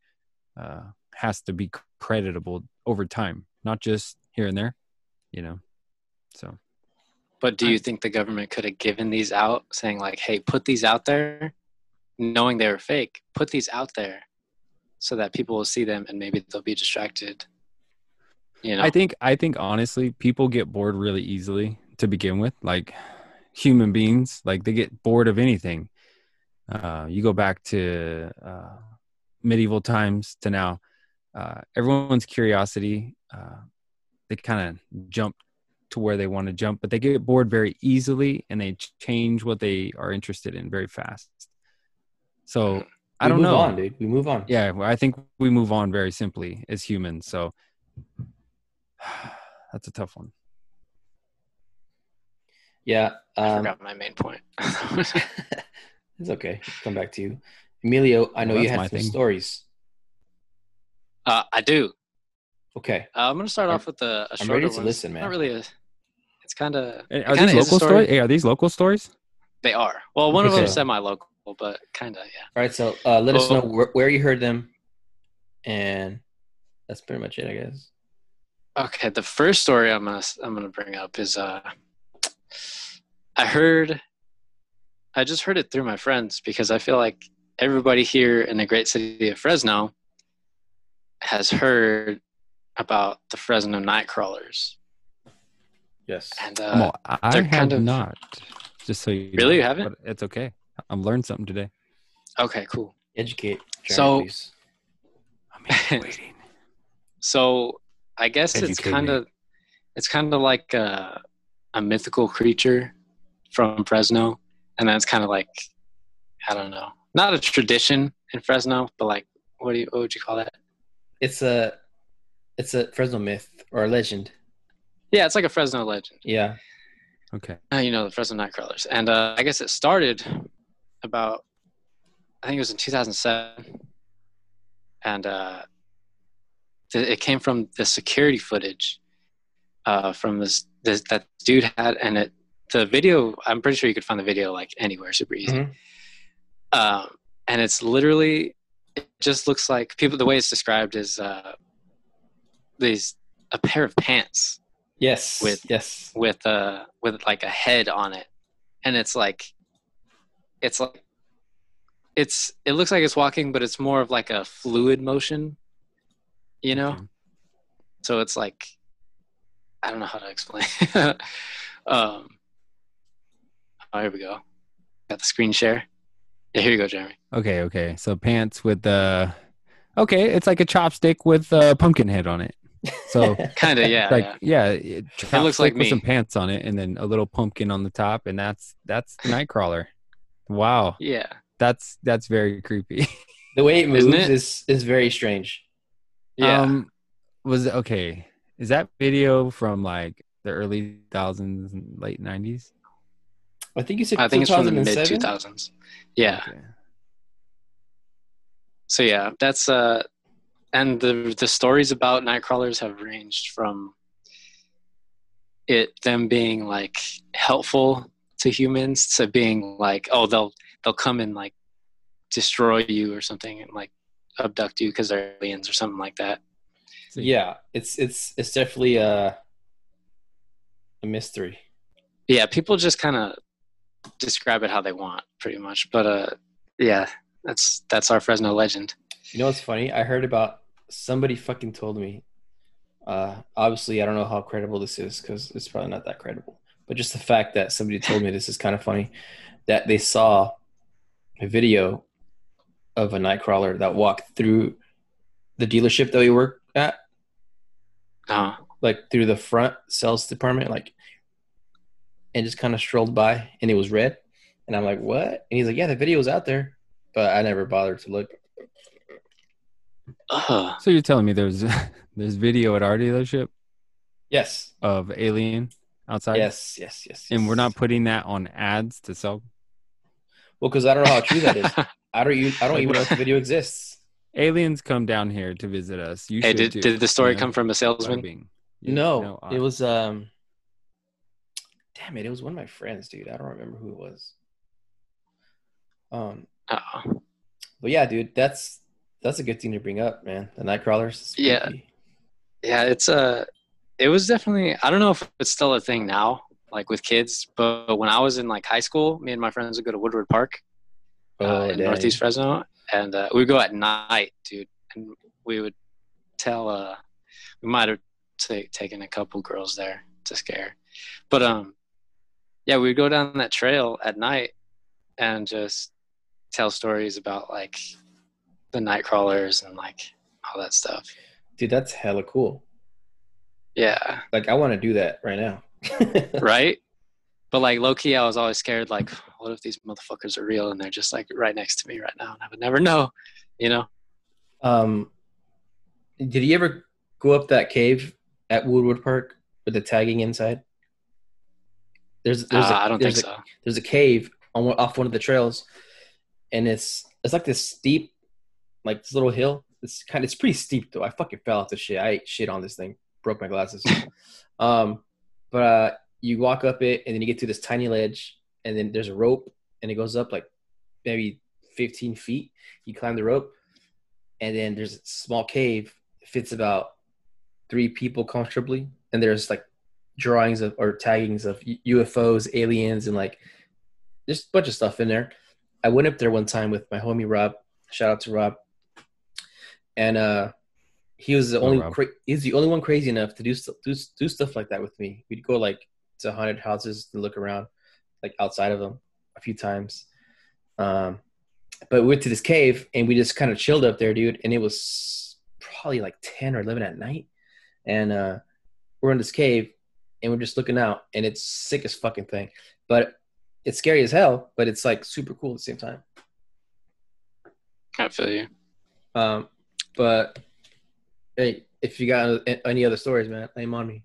uh, has to be creditable over time, not just here and there, you know. So But do you think the government could have given these out, saying like, "Hey, put these out there," knowing they were fake? Put these out there, so that people will see them and maybe they'll be distracted. You know, I think I think honestly, people get bored really easily to begin with. Like human beings. Like they get bored of anything. Uh, you go back to uh, medieval times to now. Uh, everyone's curiosity. Uh, they kind of jump to where they want to jump, but they get bored very easily and they change what they are interested in very fast. So I We don't move know. on, dude. We move on. Yeah, I think we move on very simply as humans. So that's a tough one. Yeah. I Um, forgot my main point. it's okay. Come back to you, Emilio. I know Well, you that's had some thing. stories. uh, I do. Okay. Uh, I'm gonna start I'm- off with a, a I'm shorter ready to one. listen, man. Not really a. It's kind of. Hey, Are kinda these is a local story. stories? Hey, are these local stories? They are. Well, one of them is semi-local, but kind of yeah. All right. So uh, let us know Oh. where, where you heard them, and that's pretty much it, I guess. Okay, the first story I'm gonna I'm gonna bring up is uh, I heard, I just heard it through my friends because I feel like everybody here in the great city of Fresno has heard about the Fresno Nightcrawlers, Yes. and uh, Well, I they're have kind of- not. Just so you Really? know, You haven't? But it's okay. I'm learned something today. okay, cool. Educate. Jeremy, So- I'm waiting. So I guess it's Educate me. kind of it's kind of like a, a mythical creature from Fresno, and that's kind of like I don't know, not a tradition in Fresno, but like what do you what would you call that? It's a, it's a Fresno myth or a legend. Yeah, it's like a Fresno legend. Yeah. Okay. Uh, you know the Fresno Nightcrawlers, and uh, I guess it started about I think it was in 2007, and uh, th- it came from the security footage uh, from this, this that dude had, and it the video. I'm pretty sure you could find the video like anywhere, super easy. Mhm. Um, and it's literally it just looks like people. The way it's described is uh, these a pair of pants Yes. With- yes. with a with like a head on it and it's like it's like it's it looks like it's walking but it's more of like a fluid motion you know Okay. so it's like i don't know how to explain um oh here we go got the screen share yeah here you go jeremy Okay. Okay. So pants with the. Okay, it's like a chopstick with a pumpkin head on it. So kind of yeah, like yeah. yeah, it, looks like chopstick with some pants on it, and then a little pumpkin on the top, and that's that's the Nightcrawler. Wow, yeah that's that's very creepy. the way it moves Isn't it? is is very strange. Yeah Um, was it okay? Is that video from like the early thousands, late nineties? I think you said i think it's from the mid 2000s yeah Okay. so yeah that's uh and the the stories about nightcrawlers have ranged from it them being like helpful to humans to being like oh they'll they'll come and like destroy you or something and like abduct you because they're aliens or something like that Yeah, it's it's it's definitely a a mystery. yeah people just kind of describe it how they want pretty much but uh yeah that's that's our fresno legend You know what's funny? I heard about somebody fucking told me. Uh, obviously, I don't know how credible this is because it's probably not that credible. But just the fact that somebody told me this is kind of funny that they saw a video of a nightcrawler that walked through the dealership that we work at, uh like through the front sales department, like, and just kind of strolled by, and it was red. And I'm like, what? And he's like, yeah, the video's out there, but I never bothered to look. uh So you're telling me there's there's video at our dealership Yes, of Alien outside? yes, yes, yes. And we're not putting that on ads to sell. Well, because I don't know how true that is. I don't. Even, I don't even know if the video exists. Aliens come down here to visit us. You hey should did, too, did the story you know? come from a salesman Bribing. No, uh, it was. Um, damn it! It was one of my friends, dude. I don't remember who it was. Um, uh but yeah, dude, that's that's a good thing to bring up, man. The Nightcrawlers. is Yeah. yeah it's a it was definitely i don't know if it's still a thing now like with kids but when i was in like high school me and my friends would go to woodward park uh, Oh, in dang. northeast fresno and uh, we go at night dude and we would tell uh we might have ta taken a couple girls there to scare but um yeah, we'd go down that trail at night and just tell stories about like the night crawlers and like all that stuff. Dude, that's hella cool. Yeah, Like I want to do that right now. right. But like low key, I was always scared. Like, what if these motherfuckers are real and they're just like right next to me right now, and I would never know, you know? um, did you ever go up that cave at Woodward Park with the tagging inside? There's there's Uh, a, I don't think a, so. There's a cave on off one of the trails, and it's it's like this steep, like this little hill. It's kind of it's pretty steep though. I fucking fell off the shit. I ate shit on this thing, broke my glasses. um, but uh, you walk up it, and then you get to this tiny ledge, and then there's a rope, and it goes up like maybe 15 feet. You climb the rope, and then there's a small cave. It fits about three people comfortably, and there's like drawings of or taggings of UFOs, aliens, and like there's a bunch of stuff in there. I went up there one time with my homie Rob. Shout out to Rob. And uh, he was the only cra- he's the only one crazy enough to do st- do do stuff like that with me. We'd go like to haunted houses to look around, like outside of them, a few times. Um, but we went to this cave and we just kind of chilled up there, dude. And it was probably like ten or eleven at night, and uh, we're in this cave and we're just looking out, and it's sick as fucking thing. But it's scary as hell, but it's like super cool at the same time. I feel you. Um, but hey, if you got any other stories, man, aim on me.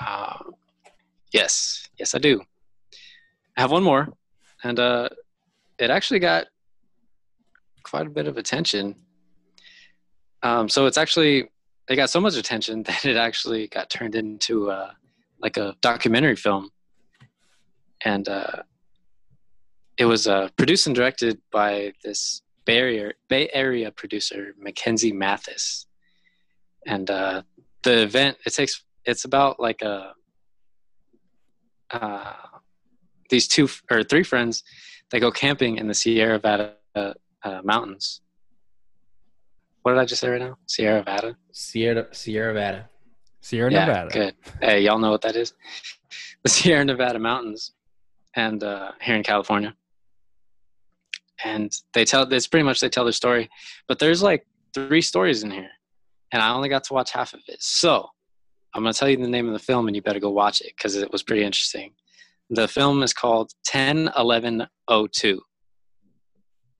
Uh, yes, yes, I do. I have one more, and uh, it actually got quite a bit of attention. Um, so it's actually it got so much attention that it actually got turned into uh, like a documentary film, and uh, it was uh, produced and directed by this Bay Area, Bay Area producer Mackenzie Mathis, and uh, the event it takes it's about like a uh, these two or three friends they go camping in the Sierra Nevada uh, uh, mountains. What did I just say right now? Sierra Nevada. Sierra Sierra Nevada. Sierra yeah, Nevada. good. Hey, y'all know what that is? The Sierra Nevada mountains, and uh, here in California. And they tell it's pretty much they tell their story, but there's like three stories in here, and I only got to watch half of it. So I'm gonna tell you the name of the film, and you better go watch it because it was pretty interesting. The film is called 101102,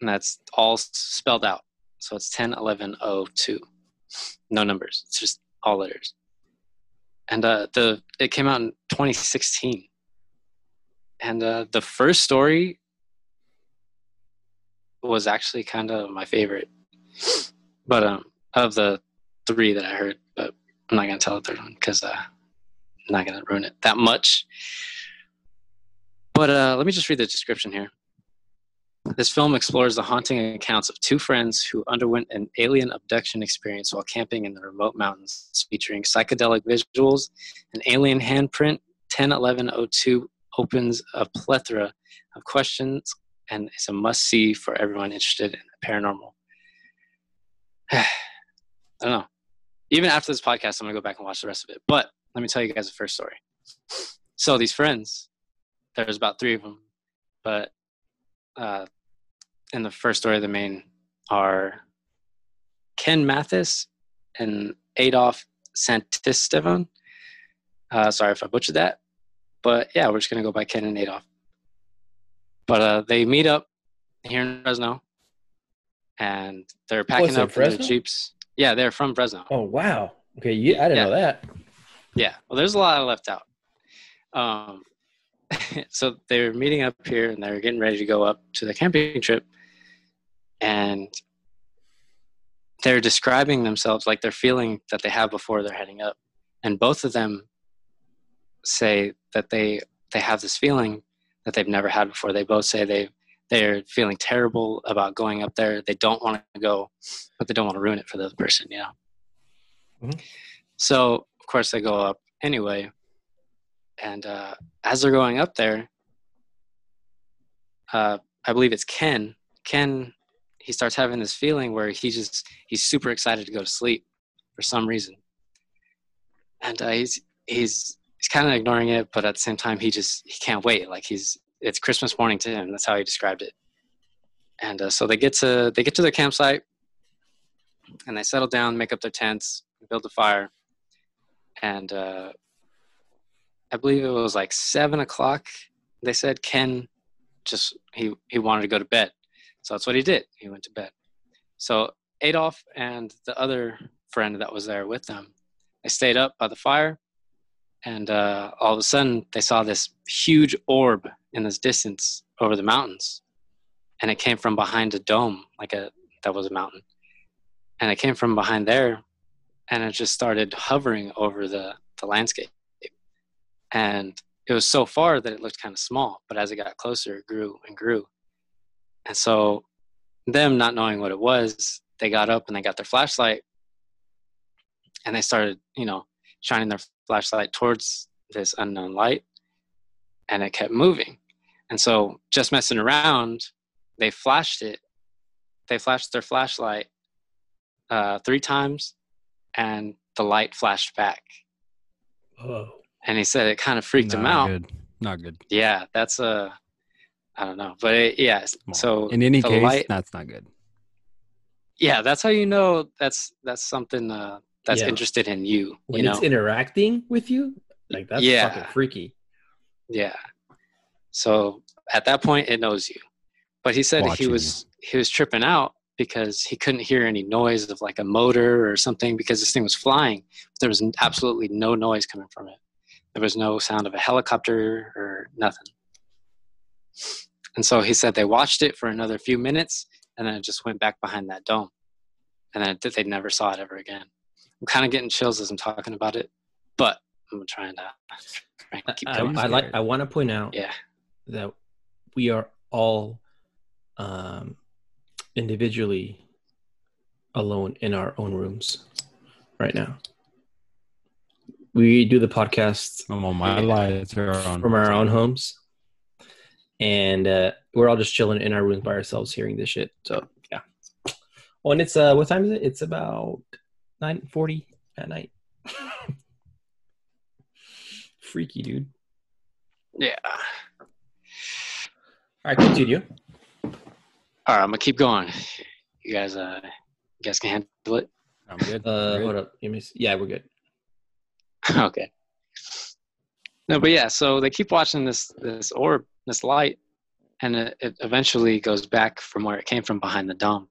and that's all spelled out. So it's 101102, no numbers. It's just all letters and uh, the it came out in 2016 and uh, the first story was actually kind of my favorite but um of the three that i heard i'm not gonna tell the third one because uh, i'm not gonna ruin it that much but uh, let me just read the description here this film explores the haunting accounts of two friends who underwent an alien abduction experience while camping in the remote mountains, featuring psychedelic visuals. An alien handprint, 101102, opens a plethora of questions and is a must see for everyone interested in the paranormal. I don't know. Even after this podcast, I'm going to go back and watch the rest of it. But let me tell you guys the first story. So, these friends, there's about three of them, but uh, in the first story, the main are Ken Mathis and Adolf Santistevan. Uh, sorry if I butchered that, but yeah, we're just gonna go by Ken and Adolf. But uh, they meet up here in Fresno, and they're packing in up their Fresno? jeeps. Yeah, they're from Fresno. Oh wow. Okay, I didn't Yeah. know that. Yeah, well, there's a lot I left out. Um, so they were meeting up here and they were getting ready to go up to the camping trip, and they're describing themselves like they're feeling that they have before they're heading up, and both of them say that they they have this feeling that they've never had before. They both say they they're feeling terrible about going up there. They don't want to go, but they don't want to ruin it for the other person, you know. Mhm. So of course they go up anyway, and uh, as they're going up there, uh, I believe it's Ken. Ken, he starts having this feeling where he just he's super excited to go to sleep for some reason, and uh, he's he's he's kind of ignoring it, but at the same time, he just he can't wait. Like he's it's Christmas morning to him. That's how he described it. And uh, so they get to they get to their campsite, and they settle down, make up their tents, build a fire, and uh, I believe it was like seven o'clock. They said Ken just he he wanted to go to bed, so that's what he did. He went to bed. So Adolf and the other friend that was there with them, they stayed up by the fire, and uh, all of a sudden they saw this huge orb in this distance over the mountains, and it came from behind a dome, like a that was a mountain, and it came from behind there, and it just started hovering over the the landscape, and it was so far that it looked kind of small, but as it got closer, it grew and grew, and so them not knowing what it was, they got up and they got their flashlight and they started, you know, shining their flashlight towards this unknown light and it kept moving. And so just messing around, they flashed it. They flashed their flashlight uh, three times and the light flashed back. Oh. And he said it kind of freaked him Not out. Good. Not good. Yeah, that's a, I don't know, but it, yeah. So in any case, light- that's not good. yeah, that's how you know that's that's something uh, that's Yeah. interested in you. When you it's interacting with you, like that's Yeah. fucking freaky. yeah. So at that point, it knows you. But he said he Watching was he was tripping out because he couldn't hear any noise of like a motor or something because this thing was flying. There was absolutely no noise coming from it. There was no sound of a helicopter or nothing. And so he said they watched it for another few minutes and then it just went back behind that dome. And then it, they never saw it ever again. I'm kind of getting chills as I'm talking about it, but I'm trying to, trying to keep I, going. I like. I want to point out yeah. That we are all um, individually alone in our own rooms right now. We do the podcast Oh, my Yeah. lights from our own homes, and uh, we're all just chilling in our rooms by ourselves, hearing this shit. So yeah. Oh, and it's uh, what time is it? It's about nine forty at night. Freaky, dude. Yeah. All right, continue. All right, I'm gonna keep going. You guys, uh, you guys can handle it. I'm good. Uh, I'm good. hold up. Let me. Yeah, we're good. okay. No, but yeah, so they keep watching this this orb, this light, and it, it eventually goes back from where it came from behind the dome.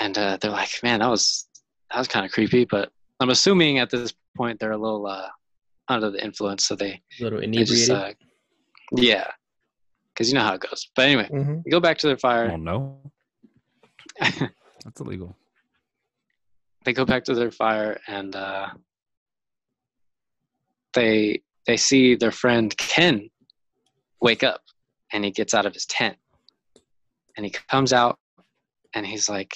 And uh, they're like, "Man, that was that was kind of creepy." But I'm assuming at this point they're a little uh, under the influence, so they, A little they inebriated. just uh, yeah, because you know how it goes. But anyway, Mhm. they go back to their fire. Oh no, that's illegal. they go back to their fire and uh, they they see their friend Ken wake up and he gets out of his tent and he comes out and he's like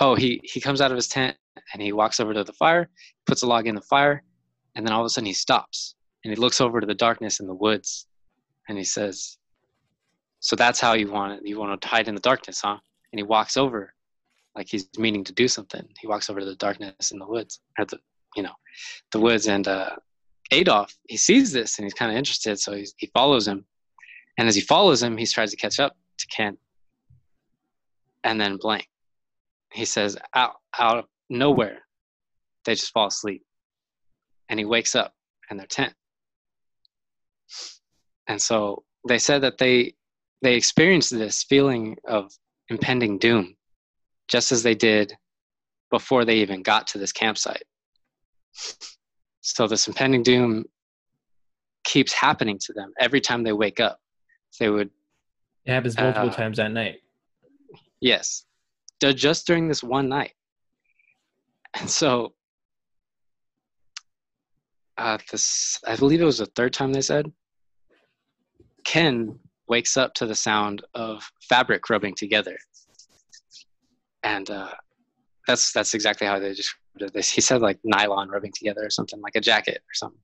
oh he he comes out of his tent and he walks over to the fire puts a log in the fire and then all of a sudden he stops and he looks over to the darkness in the woods and he says so that's how you want it you want to hide in the darkness huh and he walks over like he's meaning to do something. He walks over to the darkness in the woods, or the, you know, the woods. And uh, Adolf, he sees this and he's kind of interested, so he follows him. And as he follows him, he tries to catch up to Ken. And then blank, he says, out out of nowhere, they just fall asleep. And he wakes up in their tent. And so they said that they they experienced this feeling of impending doom just as they did before they even got to this campsite. So this impending doom keeps happening to them every time they wake up. They would, It happens multiple Uh, times that night. yes, ju- just during this one night. And so, uh, this I believe it was the third time they said. Ken wakes up to the sound of fabric rubbing together, and uh, that's that's exactly how they described it. He said like nylon rubbing together or something, like a jacket or something.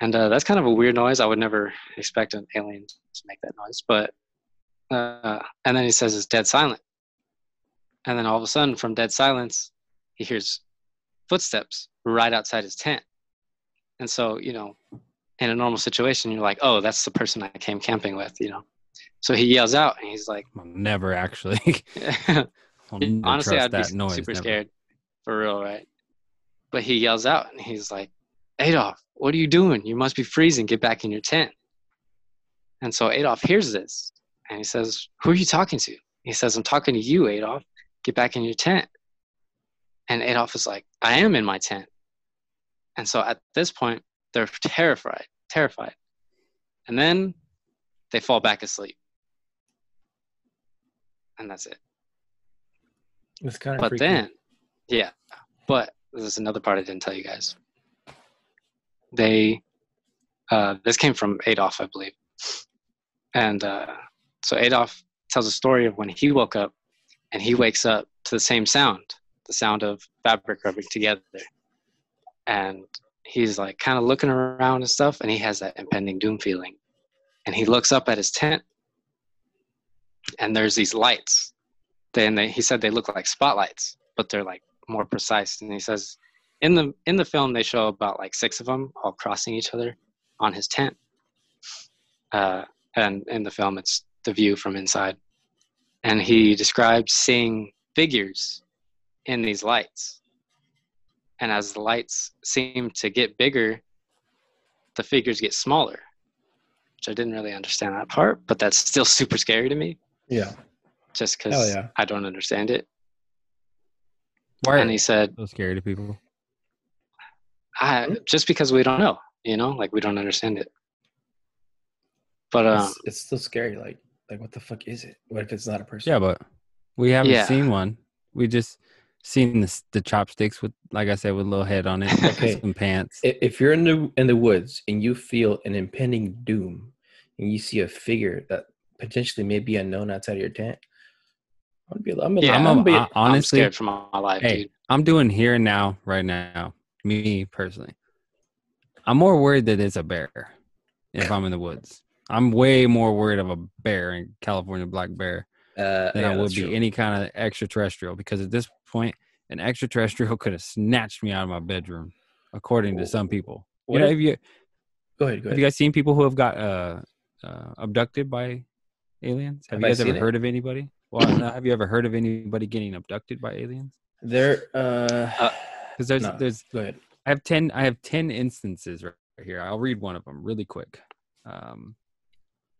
And uh, that's kind of a weird noise. I would never expect an alien to make that noise, but uh, and then he says it's dead silent. And then all of a sudden, from dead silence, he hears footsteps right outside his tent. And so, you know, in a normal situation, you're like, oh, that's the person I came camping with, you know. So he yells out and he's like, I'll never actually. Never honestly, I'd be noise, super never. scared for real, right? But he yells out and he's like, Adolf, what are you doing? You must be freezing. Get back in your tent. And so Adolf hears this and he says, Who are you talking to? He says, I'm talking to you, Adolf. Get back in your tent. And Adolf is like, I am in my tent. And so at this point, they're terrified, terrified. And then they fall back asleep. And that's it. It's kind of But then, yeah, but there's another part I didn't tell you guys. They, uh, this came from Adolf, I believe. And uh, so Adolf tells a story of when he woke up and he wakes up to the same sound, the sound of fabric rubbing together. And he's like kind of looking around and stuff, and he has that impending doom feeling. And he looks up at his tent, and there's these lights. Then he said they look like spotlights, but they're like more precise. And he says, in the in the film, they show about like six of them all crossing each other on his tent. Uh, and in the film, it's the view from inside. And he describes seeing figures in these lights. And as the lights seem to get bigger, the figures get smaller, which I didn't really understand that part, but that's still super scary to me yeah, just because yeah. I don't understand it. Why And he said, so scary to people? I, just because we don't know, you know, like we don't understand it. But um, it's, it's still scary. Like, like what the fuck is it? What if it's not a person? Yeah, but we haven't Yeah. seen one. We just seen the, the chopsticks with, like I said, with a little head on it, Okay. some pants. If you're in the in the woods and you feel an impending doom, and you see a figure that potentially may be unknown outside of your tent, I'm be. I'm. Yeah, I'm I'm, gonna be. a- I'm honestly, scared for my life, Hey. dude. I'm doing here and now, right now. Me personally, I'm more worried that it's a bear if I'm in the woods. I'm way more worried of a bear in California black bear uh, than yeah, I would be true. any kind of extraterrestrial because at this point, an extraterrestrial could have snatched me out of my bedroom, according to some people. What you know, have you Go ahead. Go have you guys seen people who have got uh, uh, abducted by aliens? Have, Have you guys ever it? heard of anybody? Well, have you ever heard of anybody getting abducted by aliens? there. Uh, Uh, Because there's no, there's Go ahead. I have ten. I have ten instances right here. I'll read one of them really quick. Um,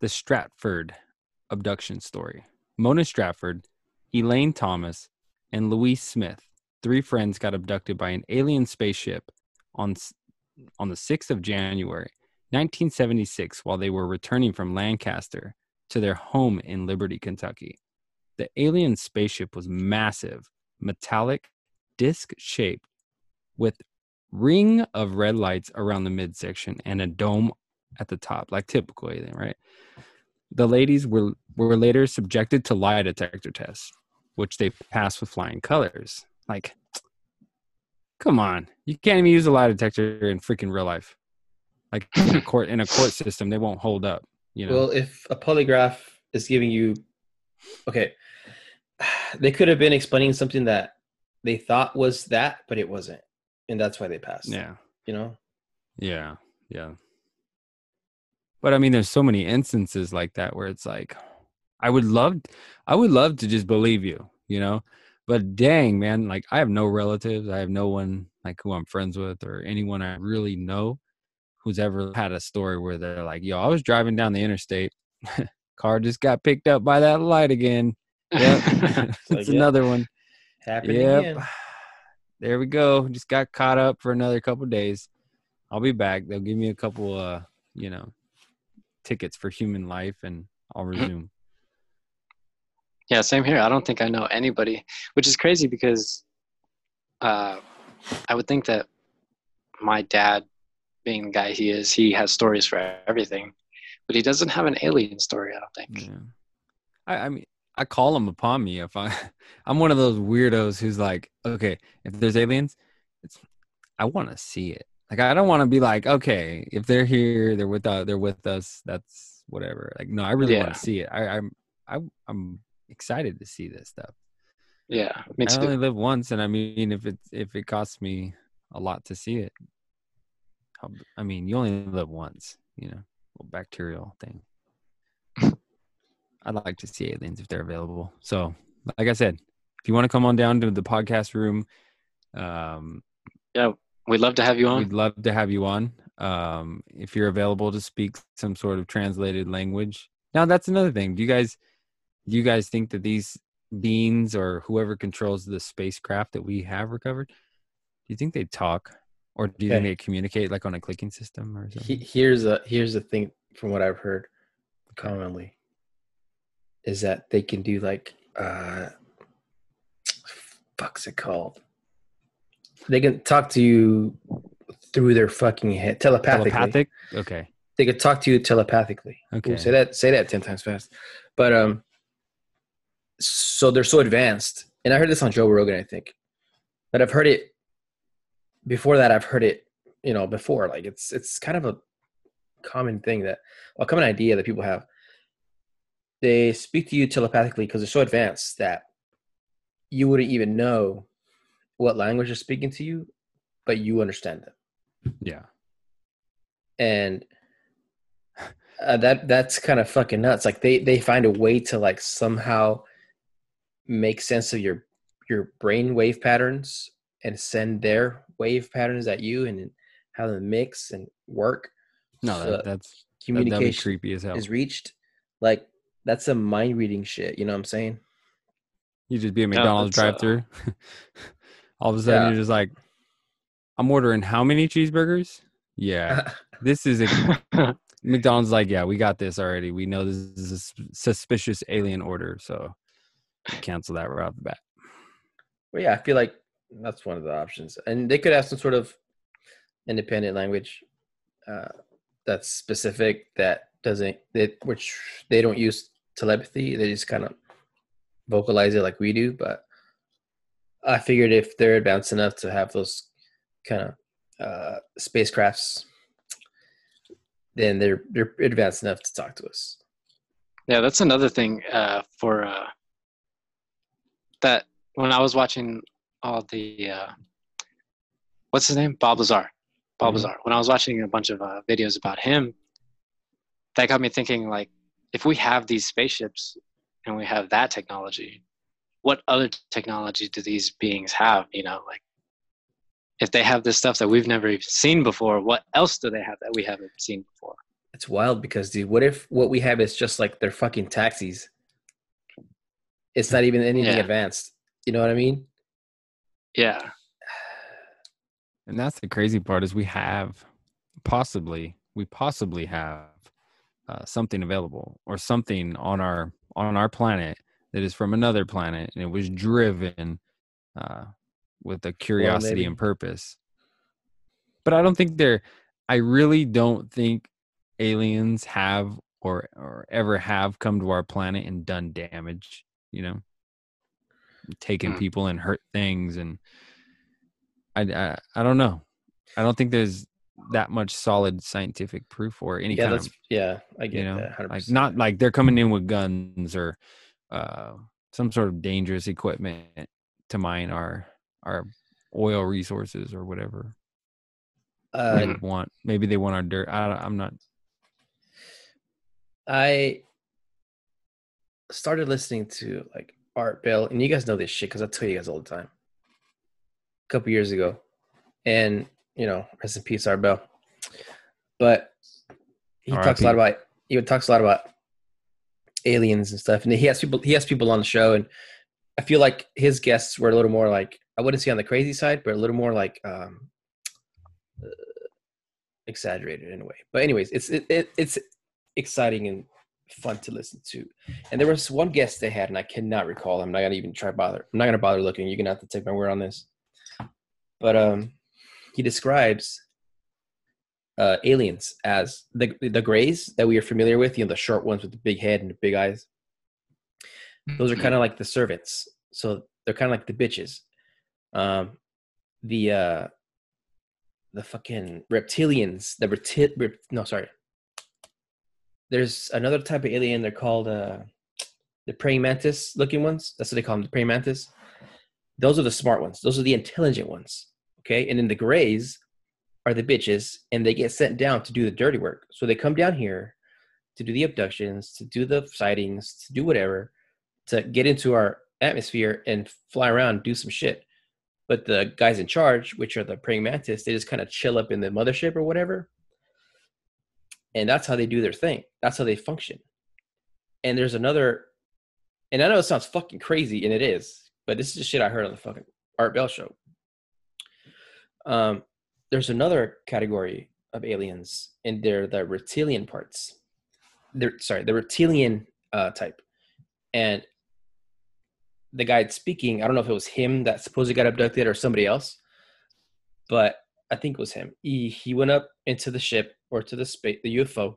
the Stanford abduction story. Mona Stafford, Elaine Thomas, and Louise Smith, three friends, got abducted by an alien spaceship on on the sixth of January, 1976, while they were returning from Lancaster to their home in Liberty, Kentucky. The alien spaceship was massive, metallic, disc shaped, with ring of red lights around the midsection and a dome at the top, like typical alien, right? The ladies were were later subjected to lie detector tests, which they passed with flying colors. Like, come on, you can't even use a lie detector in freaking real life. Like in a court in a court system, they won't hold up. You know, Well, if a polygraph is giving you, okay, they could have been explaining something that they thought was that, but it wasn't, and that's why they passed. yeah. You know. Yeah, yeah. But I mean, there's so many instances like that where it's like, I would love, I would love to just believe you, you know. But dang, man, like I have no relatives, I have no one like who I'm friends with or anyone I really know who's ever had a story where they're like, "Yo, I was driving down the interstate, car just got picked up by that light again." Yep, it's another one. Happening Yep. again. There we go. Just got caught up for another couple days. I'll be back. They'll give me a couple uh, you know, tickets for human life and I'll resume. Yeah, same here. I don't think I know anybody, which is crazy because uh, I would think that my dad, being the guy he is, he has stories for everything, but he doesn't have an alien story. I don't think. Yeah. I, I mean I call them upon me if I I'm one of those weirdos who's like, okay, if there's aliens, it's I want to see it. Like I don't want to be like, okay, if they're here, they're with us, they're with us, that's whatever. Like no, I really want to see it. I, I'm I, I'm excited to see this stuff. Yeah, I only live once, and I mean, if it if it costs me a lot to see it, How, I mean, you only live once, you know, little bacterial thing. I'd like to see aliens if they're available. So, like I said, if you want to come on down to the podcast room, um, Yeah, we'd love to have you on. we'd love to have you on. Um, if you're available to speak some sort of translated language. Now, that's another thing. Do you guys, you guys think that these beings or whoever controls the spacecraft that we have recovered, do you think they talk, or do you think they communicate like on a clicking system or something? Here's a here's the thing from what I've heard commonly is that they can do like uh fuck's it called? They can talk to you through their fucking head telepathically. Telepathic. Okay. They could talk to you telepathically. Ooh, Okay. say that say that ten times fast. But um so they're so advanced. And I heard this on Joe Rogan, I think. But I've heard it before that I've heard it, you know, before. Like it's it's kind of a common thing that a common idea that people have. They speak to you telepathically because they're so advanced that you wouldn't even know what language they're speaking to you, but you understand them Yeah. and uh, that that's kind of fucking nuts. Like they they find a way to like somehow make sense of your your brain wave patterns and send their wave patterns at you and how them mix and work. No, so that, that's that, that'd be communication creepy as hell. is reached. Like that's a mind reading shit. You know what I'm saying? You just be a McDonald's that's, uh, drive-through. All of a sudden, Yeah. you're just like, "I'm ordering how many cheeseburgers?" Yeah, this is a McDonald's. Like, yeah, we got this already. We know this is a suspicious alien order, so cancel that right off the bat. Well, yeah, I feel like that's one of the options, and they could have some sort of independent language uh, that's specific that doesn't that which they don't use telepathy. They just kind of vocalize it like we do. But I figured if they're advanced enough to have those kind of uh, spacecrafts, then they're they're advanced enough to talk to us. Yeah, that's another thing uh, for uh, that. When I was watching all the, uh, what's his name, Bob Lazar, Bob Mhm. Lazar. When I was watching a bunch of uh, videos about him, that got me thinking. Like, if we have these spaceships and we have that technology, what other technology do these beings have? You know, like if they have this stuff that we've never even seen before, what else do they have that we haven't seen before? It's wild because, dude, what if what we have is just like their fucking taxis? It's not even anything Yeah. advanced. You know what I mean? Yeah, And that's the crazy part is we have possibly we possibly have uh, something available or something on our on our planet that is from another planet and it was driven uh, with a curiosity maybe. and purpose. But I don't think they're. I really don't think aliens have or or ever have come to our planet and done damage. You know, taking Hmm. people and hurt things and I, I I don't know. I don't think there's that much solid scientific proof or any yeah, kind that's of yeah, I get you know that. 100%. like not like they're coming in with guns or uh some sort of dangerous equipment to mine our our oil resources or whatever uh, they want. Maybe they want our dirt. I don't, I'm not. I started listening to like Art Bell, and you guys know this shit because I tell you guys all the time. A couple years ago, and you know, rest in peace, Art Bell. But he talks a lot about he talks a lot about aliens and stuff, and he has people he has people on the show, and I feel like his guests were a little more like I wouldn't say on the crazy side, but a little more like um, uh, exaggerated in a way. But anyways, it's it, it it's exciting and fun to listen to. And there was one guest they had, and I cannot recall. I'm not gonna even try bother. I'm not gonna bother looking. You're gonna have to take my word on this. But um, he describes uh, aliens as the the grays that we are familiar with. You know, the short ones with the big head and the big eyes. Those are kind of like the servants. So they're kind of like the bitches. Um, the uh, the fucking reptilians. The repti- rep- no, sorry. There's another type of alien. They're called uh, the praying mantis looking ones. That's what they call them, the praying mantis. Those are the smart ones. Those are the intelligent ones. Okay, and then the grays are the bitches, and they get sent down to do the dirty work. So they come down here to do the abductions, to do the sightings, to do whatever, to get into our atmosphere and fly around, do some shit. But the guys in charge, which are the praying mantis, they just kind of chill up in the mothership or whatever. And that's how they do their thing. That's how they function. And there's another, and I know it sounds fucking crazy, and it is, but this is the shit I heard on the fucking Art Bell show. Um, there's another category of aliens, and they're the reptilian parts. They're sorry, the reptilian uh, type, and the guy speaking, I don't know if it was him that supposedly got abducted or somebody else, but I think it was him. He he went up into the ship or to the space the UFO,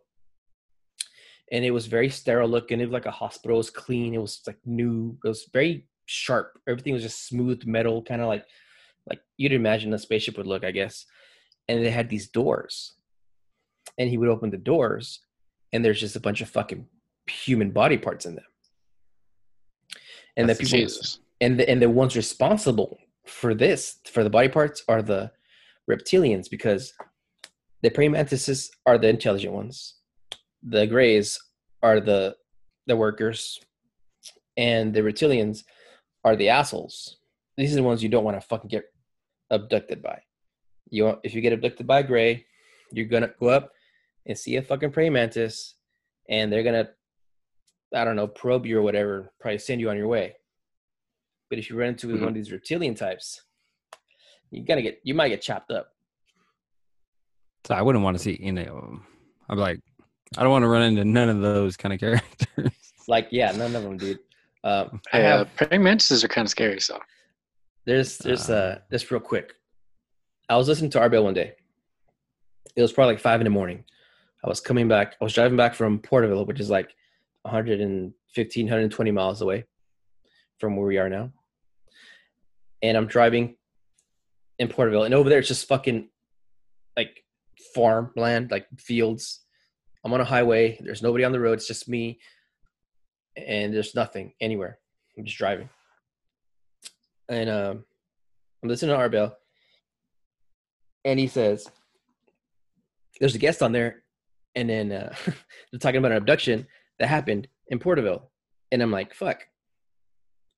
and it was very sterile looking. It was like a hospital. It was clean. It was like new. It was very sharp. Everything was just smooth metal, kind of like like you'd imagine a spaceship would look, I guess. And they had these doors, and he would open the doors, and there's just a bunch of fucking human body parts in them and the people Jesus. and the and the ones responsible for this for the body parts are the reptilians because the praying mantises are the intelligent ones the grays are the the workers and the reptilians are the assholes these are the ones you don't want to fucking get abducted by you want, if you get abducted by a gray you're gonna go up and see a fucking praying mantis and they're gonna I don't know, probe you or whatever, probably send you on your way. But if you run into Mhm. one of these reptilian types, you gotta get you might get chopped up. So I wouldn't want to see any of them. I'm like, I don't want to run into none of those kind of characters. Like, yeah, none of them, dude. Um, I Hey, uh, have praying mantises are kind of scary. So there's there's Uh. uh just real quick. I was listening to Art Bell one day. It was probably like five in the morning. I was coming back. I was driving back from Porterville, which is like 115, 120 miles away from where we are now. And I'm driving in Porterville, and over there it's just fucking like farmland, like fields. I'm on a highway. There's nobody on the road. It's just me, and there's nothing anywhere. I'm just driving, and um, I'm listening to Art Bell, and he says, "There's a guest on there," and then uh, they're talking about an abduction that happened in Porterville, and I'm like, "Fuck."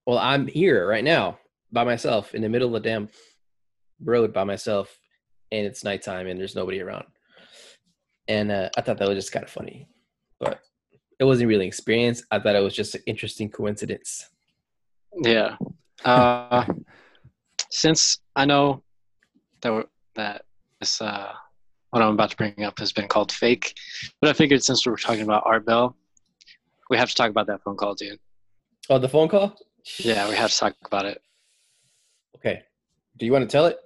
Well, I'm here right now by myself in the middle of the damn road by myself, and it's nighttime and there's nobody around. And uh, I thought that was just kind of funny, but it wasn't really an experience. I thought it was just an interesting coincidence. yeah. Uh, since I know that that this uh, what I'm about to bring up has been called fake, but I figured since we were talking about Art Bell, we have to talk about that phone call, dude. Oh, the phone call? Yeah, we have to talk about it. Okay. Do you want to tell it?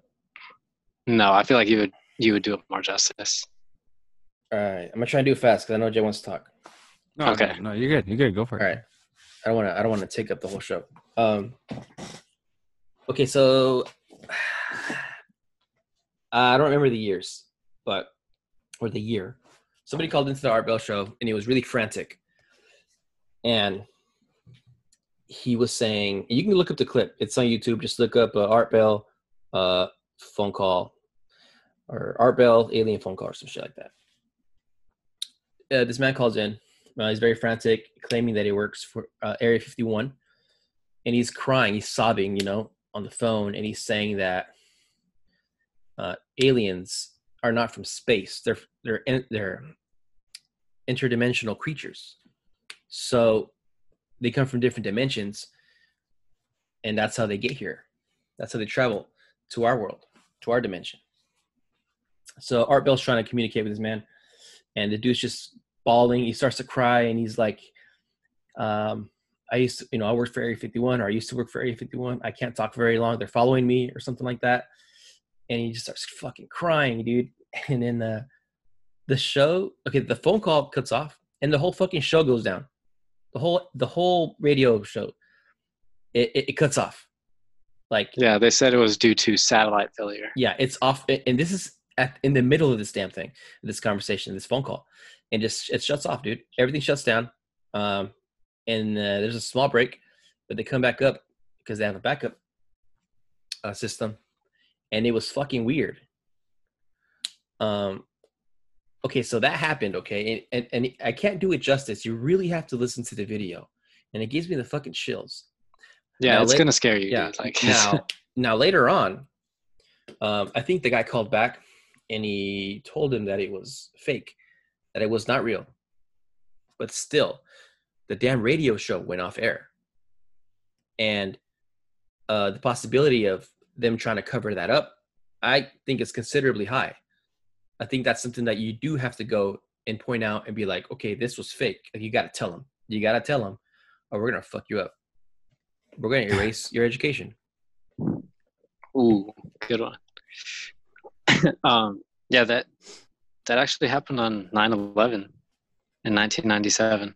No, I feel like you would you would do it more justice. All right. I'm gonna try and do it fast because I know Jay wants to talk. No, Okay. No, no, you're good. You're good. Go for it. All right. I don't want to. I don't want to take up the whole show. Um. Okay, so I don't remember the years, but or the year. Somebody called into the Art Bell show, and he was really frantic, and he was saying, you can look up the clip. It's on YouTube. Just look up uh, Art Bell uh, phone call or Art Bell alien phone call or some shit like that. Uh, this man calls in. Uh, he's very frantic, claiming that he works for uh, Area 51, and he's crying, he's sobbing, you know, on the phone, and he's saying that uh, aliens are not from space; they're they're in, they're interdimensional creatures. So they come from different dimensions, and that's how they get here. That's how they travel to our world, to our dimension. So Art Bell's trying to communicate with this man, and the dude's just bawling. He starts to cry, and he's like, um, "I used to, you know, I worked for Area 51, or I used to work for Area 51. I can't talk very long. They're following me, or something like that." And he just starts fucking crying, dude. And then the the show, okay, the phone call cuts off, and the whole fucking show goes down. The whole the whole radio show, it it, it cuts off. Like Yeah, they said it was due to satellite failure. yeah, it's off, and this is at in the middle of this damn thing, this conversation, this phone call, and just it shuts off, dude. Everything shuts down, um, and uh, there's a small break, but they come back up because they have a backup uh, system, and it was fucking weird. Um, okay, so that happened. Okay, and, and and I can't do it justice. You really have to listen to the video, and it gives me the fucking chills. Yeah, Now, it's la- gonna scare you, yeah. dude. Like now, now later on, um, I think the guy called back and he told him that it was fake, that it was not real. But still, the damn radio show went off air, and uh, the possibility of them trying to cover that up, I think is considerably high. I think that's something that you do have to go and point out and be like, okay, this was fake. You got to tell them. You got to tell them, or we're gonna fuck you up. We're gonna erase your education. Ooh, good one. um, yeah, that that actually happened on 9/11 in 1997.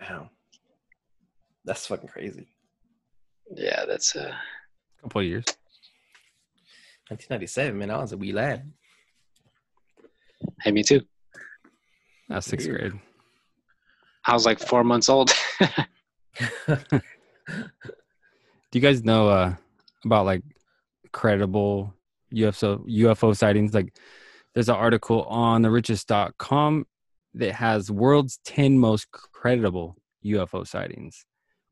Damn. That's fucking crazy. Yeah, that's a couple of years. 1997, man. I was a wee lad. hey, me too. That's sixth Weird. grade. I was like four months old. Do you guys know uh, about like credible UFO UFO sightings? Like, there's an article on therichest.com that has world's 10 most credible UFO sightings,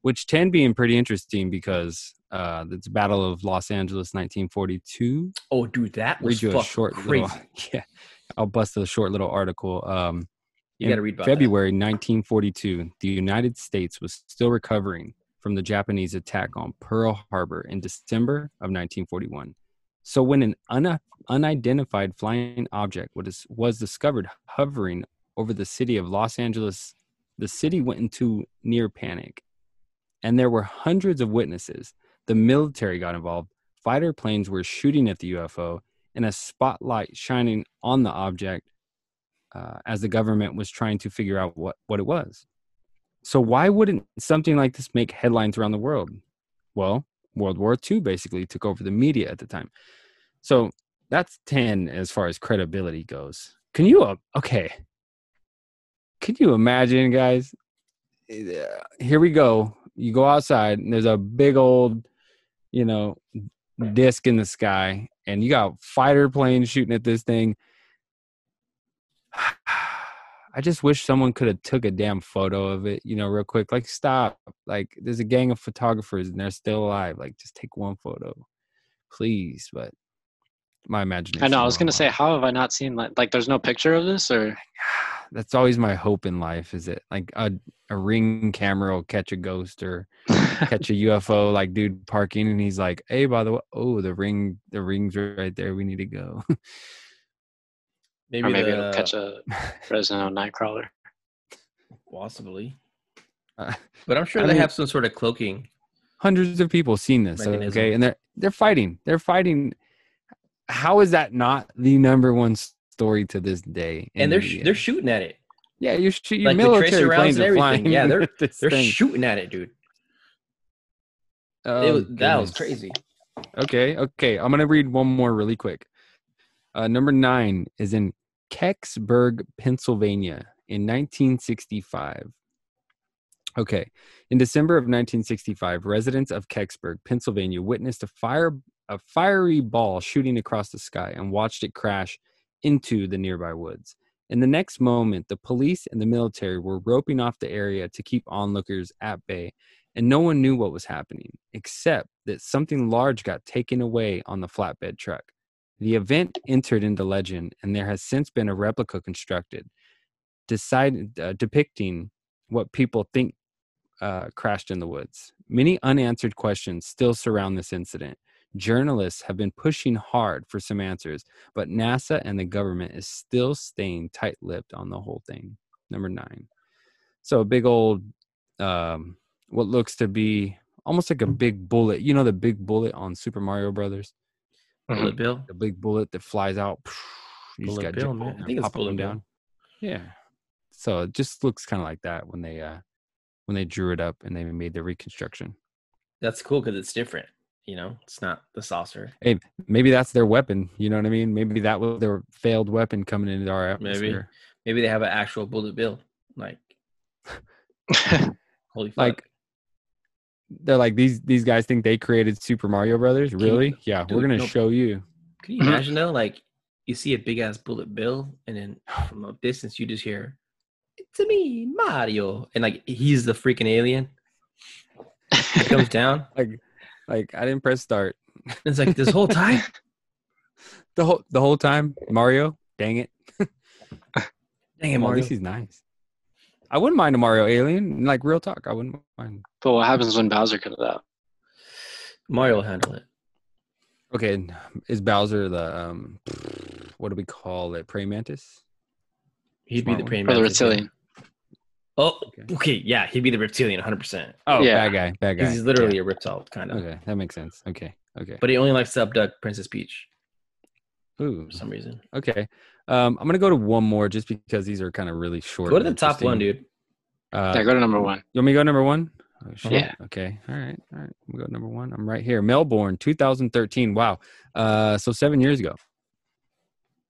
which 10 being pretty interesting because uh, it's Battle of Los Angeles, 1942. Oh, dude, that was Read you a short crazy. little, yeah. I'll bust a short little article. Um, You gotta read about that. February 1942, the United States was still recovering from the Japanese attack on Pearl Harbor in December of 1941. So when an un- unidentified flying object was, was discovered hovering over the city of Los Angeles, the city went into near panic. And there were hundreds of witnesses. The military got involved. Fighter planes were shooting at the UFO, and a spotlight shining on the object uh, as the government was trying to figure out what, what it was. So, why wouldn't something like this make headlines around the world? Well, World War II basically took over the media at the time. So, that's 10 as far as credibility goes. Can you, uh, okay. Can you imagine, guys? Here we go. You go outside, and there's a big old, you know, disc in the sky, and you got fighter planes shooting at this thing. I just wish someone could have took a damn photo of it, you know, real quick. Like, stop. Like, there's a gang of photographers and they're still alive. Like, just take one photo, please. But my imagination. I know. I was gonna say, how have I not seen like like? There's no picture of this, or. That's always my hope in life. Is it like a a ring camera will catch a ghost or catch a UFO? Like, dude parking and he's like, "Hey, by the way, oh, the ring, the ring's right there. We need to go." Maybe, or maybe the, it'll catch a Fresno Nightcrawler. possibly. Uh, But I'm sure I they mean- have some sort of cloaking. hundreds of people seen this Mechanism. okay and they're they're fighting they're fighting how is that not the number one story to this day And they're sh- they're shooting at it. yeah you're, sh- your Like military rounds planes and are everything. flying Yeah, they're- They're thing. shooting at it, dude. Oh, it was, that was crazy. okay okay i'm gonna read one more really quick uh, number nine is in kecksburg pennsylvania in 1965 Okay. In December of 1965, residents of Kecksburg, Pennsylvania, witnessed a fire a fiery ball shooting across the sky and watched it crash into the nearby woods. In the next moment, the police and the military were roping off the area to keep onlookers at bay, and no one knew what was happening, except that something large got taken away on the flatbed truck. The event entered into legend, and there has since been a replica constructed, decided, uh, depicting what people think uh, crashed in the woods. Many unanswered questions still surround this incident. Journalists have been pushing hard for some answers, but NASA and the government is still staying tight lipped on the whole thing. Number nine. So, a big old, um, what looks to be almost like a big bullet. You know, the big bullet on Super Mario Brothers? Bullet Bill. The big bullet that flies out. You Bullet Bill, man. I think it's Bullet Bill. Yeah. So it just looks kind of like that when they uh when they drew it up and they made the reconstruction. That's cool because it's different. You know, it's not the saucer. Hey, maybe that's their weapon. You know what I mean? Maybe that was their failed weapon coming into our Maybe. atmosphere. Maybe they have an actual bullet bill. Like, holy fuck. Like they're like these these guys think they created Super Mario Brothers. you- Really? yeah, dude, we're gonna no- show you. Can you mm-hmm. imagine though? Like, you see a big ass bullet bill, and then from a distance you just hear, "It's me, Mario," and like he's the freaking alien. It comes down. Like, like I didn't press start it's like this whole time. the whole the whole time. Mario, dang it! Dang it, Well, at Mario. least he's nice. I wouldn't mind a Mario alien. Like real talk, I wouldn't mind. But what happens when Bowser comes out? Mario will handle it. Okay, is Bowser the um, what do we call it? Praying mantis? He'd be the one. praying Or the mantis, reptilian? Oh, Okay. okay, yeah, he'd be the reptilian, 100. percent Oh, Yeah. bad guy, bad guy. He's literally a reptile, kind of. okay. That makes sense. Okay, okay. But he only likes to abduct Princess Peach Ooh, for some reason. okay. Um, I'm gonna go to one more just because these are kind of really short. Go to the top one, dude. Uh, yeah, go to number one. You want me to go to number one? Oh, shit. Yeah. Okay. All right. All right. We'll go number one. I'm right here. Melbourne, 2013. Wow. Uh, so seven years ago.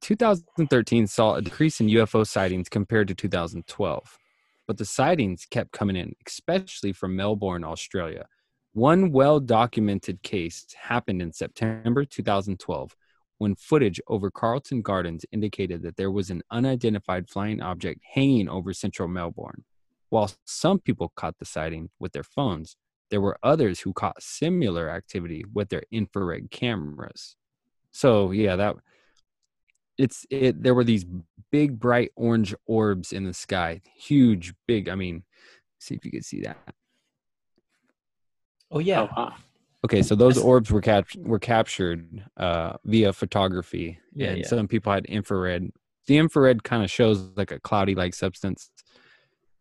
2013 saw a decrease in UFO sightings compared to 2012, but the sightings kept coming in, especially from Melbourne, Australia. One well documented case happened in September 2012 when footage over Carlton Gardens indicated that there was an unidentified flying object hanging over central Melbourne. While some people caught the sighting with their phones, there were others who caught similar activity with their infrared cameras. So yeah, that it's it there were these big bright orange orbs in the sky. Huge, big, I mean, see if you could see that. Oh yeah, Oh, wow. Okay, so those orbs were cap- were captured uh, via photography, Yeah, and yeah. some people had infrared. The infrared kind of shows like a cloudy-like substance.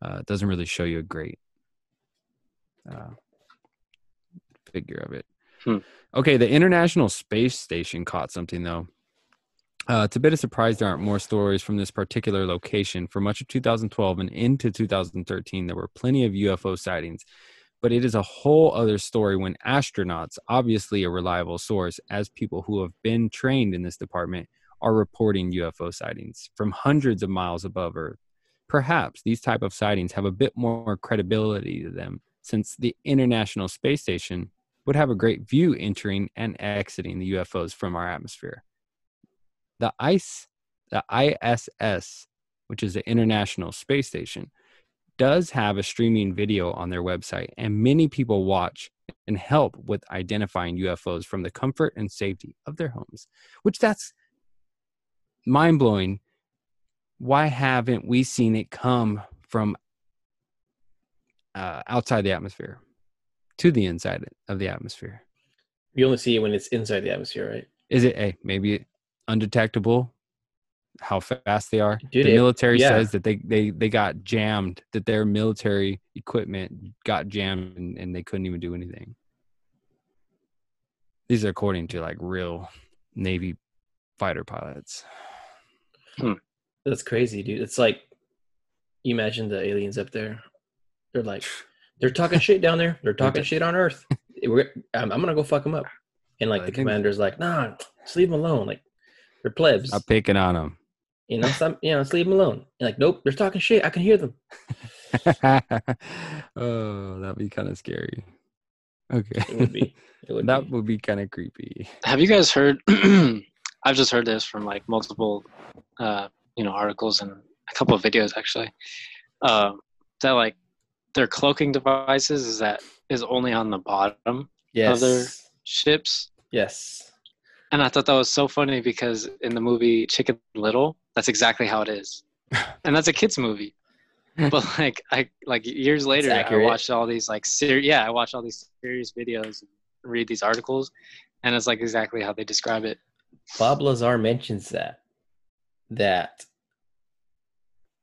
Uh, it doesn't really show you a great uh, figure of it. Hmm. Okay, the International Space Station caught something though. Uh, it's a bit of surprise there aren't more stories from this particular location. For much of 2012 and into 2013, there were plenty of UFO sightings but it is a whole other story when astronauts, obviously a reliable source, as people who have been trained in this department, are reporting UFO sightings from hundreds of miles above Earth. Perhaps these type of sightings have a bit more credibility to them, since the International Space Station would have a great view entering and exiting the UFOs from our atmosphere. The ICE, the ISS, which is the International Space Station, does have a streaming video on their website, and many people watch and help with identifying UFOs from the comfort and safety of their homes, which that's mind blowing. Why haven't we seen it come from uh, outside the atmosphere to the inside of the atmosphere? you only see it when it's inside the atmosphere, right? Is it a maybe undetectable? How fast they are. Dude, the it- military yeah. says that they, they they got jammed. That their military equipment got jammed and, and they couldn't even do anything. These are according to like real Navy fighter pilots. That's crazy, dude. It's like you imagine the aliens up there. They're like, they're talking shit down there. They're talking shit on Earth. We're, I'm, I'm gonna go fuck them up. And like I the commander's like, nah, just leave them alone. Like they're plebs. I'm picking on them. You know, stop, you know, just leave them alone. And like, nope, they're talking shit. I can hear them. oh, that'd be kind of scary. Okay, It would be. It would that be. would be kind of creepy. Have you guys heard? I've just heard this from like multiple, uh, you know, articles and a couple of videos actually. Um, that like their cloaking devices is that is only on the bottom Yes. other- ships, Yes. and I thought that was so funny because in the movie Chicken Little, that's exactly how it is, and that's a kids movie. But like I like years later, I watched all these like ser- yeah, I watched all these serious videos, and read these articles, and it's like exactly how they describe it. Bob Lazar mentions that that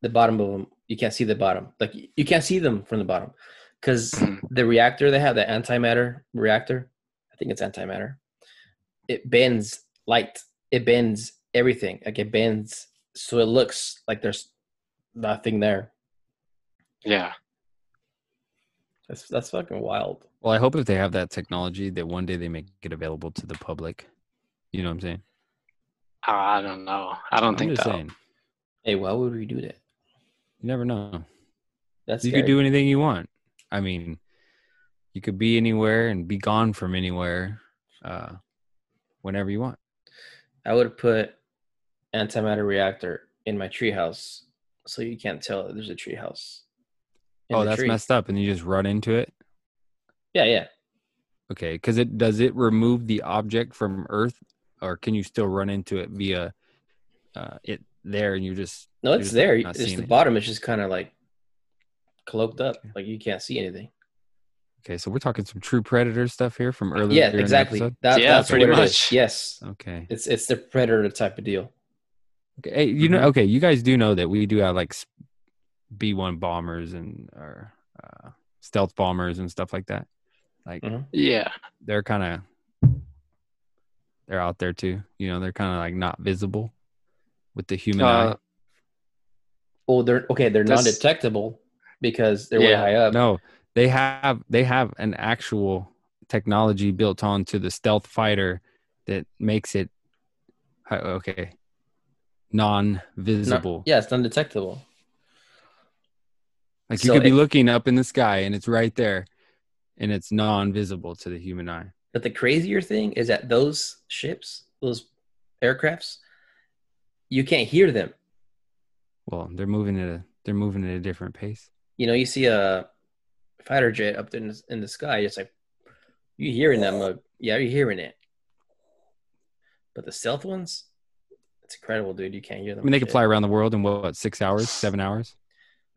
the bottom of them you can't see the bottom like you can't see them from the bottom because Mhm. the reactor they have the antimatter reactor i think it's antimatter it bends light it bends everything like it bends so it looks like there's nothing there Yeah. that's that's fucking wild Well, I hope if they have that technology that one day they make it available to the public. You know what I'm saying? I don't know. I don't I'm think just that. saying. hey why would we do that You never know. that's you scary. could do anything you want. I mean, you could be anywhere and be gone from anywhere, uh, whenever you want. I would put antimatter reactor in my treehouse, so you can't tell that there's a treehouse. in Oh, that's tree. messed up, and you just run into it. Yeah, yeah. Okay, because it does it remove the object from Earth, or can you still run into it via uh, it there, and you just No, it's just there. It's the it? bottom. It's just kind of like cloaked up, Okay. like you can't see anything. Okay, so we're talking some true predator stuff here from earlier. yeah, exactly. That, Yeah, that's pretty what it is. much. Yes, Okay. it's it's the predator type of deal. Okay. Hey, you know, Mhm. okay, you guys do know that we do have like B one bombers and or uh, stealth bombers and stuff like that. Like Mhm. Yeah. they're kind of they're out there too. You know, they're kind of like not visible with the human eye. Uh, Oh, they're okay. They're That's- non-detectable because they're way high up. No, they have they have an actual technology built onto the stealth fighter that makes it okay non-visible. yeah, it's non-detectable. Like you So could be it- looking up in the sky and it's right there, and it's non-visible to the human eye. But the crazier thing is that those ships, those aircrafts, you can't hear them. Well, they're moving at a they're moving at a different pace. You know, you see a fighter jet up in the, in the sky. It's like you hearing them. Uh, yeah, you're hearing it. But the stealth ones, it's incredible, dude. You can't hear them. I mean, they could fly around the world in what, what six hours, seven hours?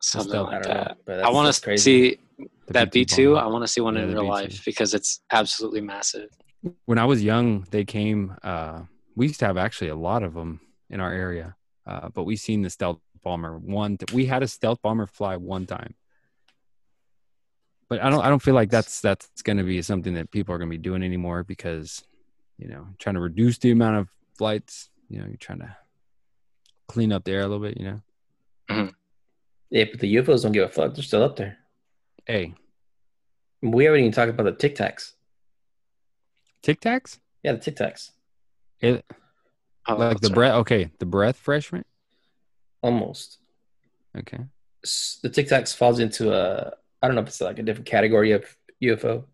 Something still- like don't know, that. but I want to see The that B two. I want to see one Yeah, in the real B2. life because it's absolutely massive. when I was young, they came. Uh, we used to have actually a lot of them in our area, uh, but we seen the stealth bomber one. we had a stealth bomber fly one time, but I don't. I don't feel like that's that's going to be something that people are going to be doing anymore because you know trying to reduce the amount of flights. You know, you're trying to clean up the air a little bit. You know, Yeah, but the UFOs don't give a fuck. They're still up there. hey, We haven't even talked about the Tic Tacs. Tic Tacs, Yeah, the Tic Tacs. it Oh, like the breath. Okay, the breath freshman. Almost. Okay, S- The Tic Tacs falls into a, I don't know if it's like a different category of UFO,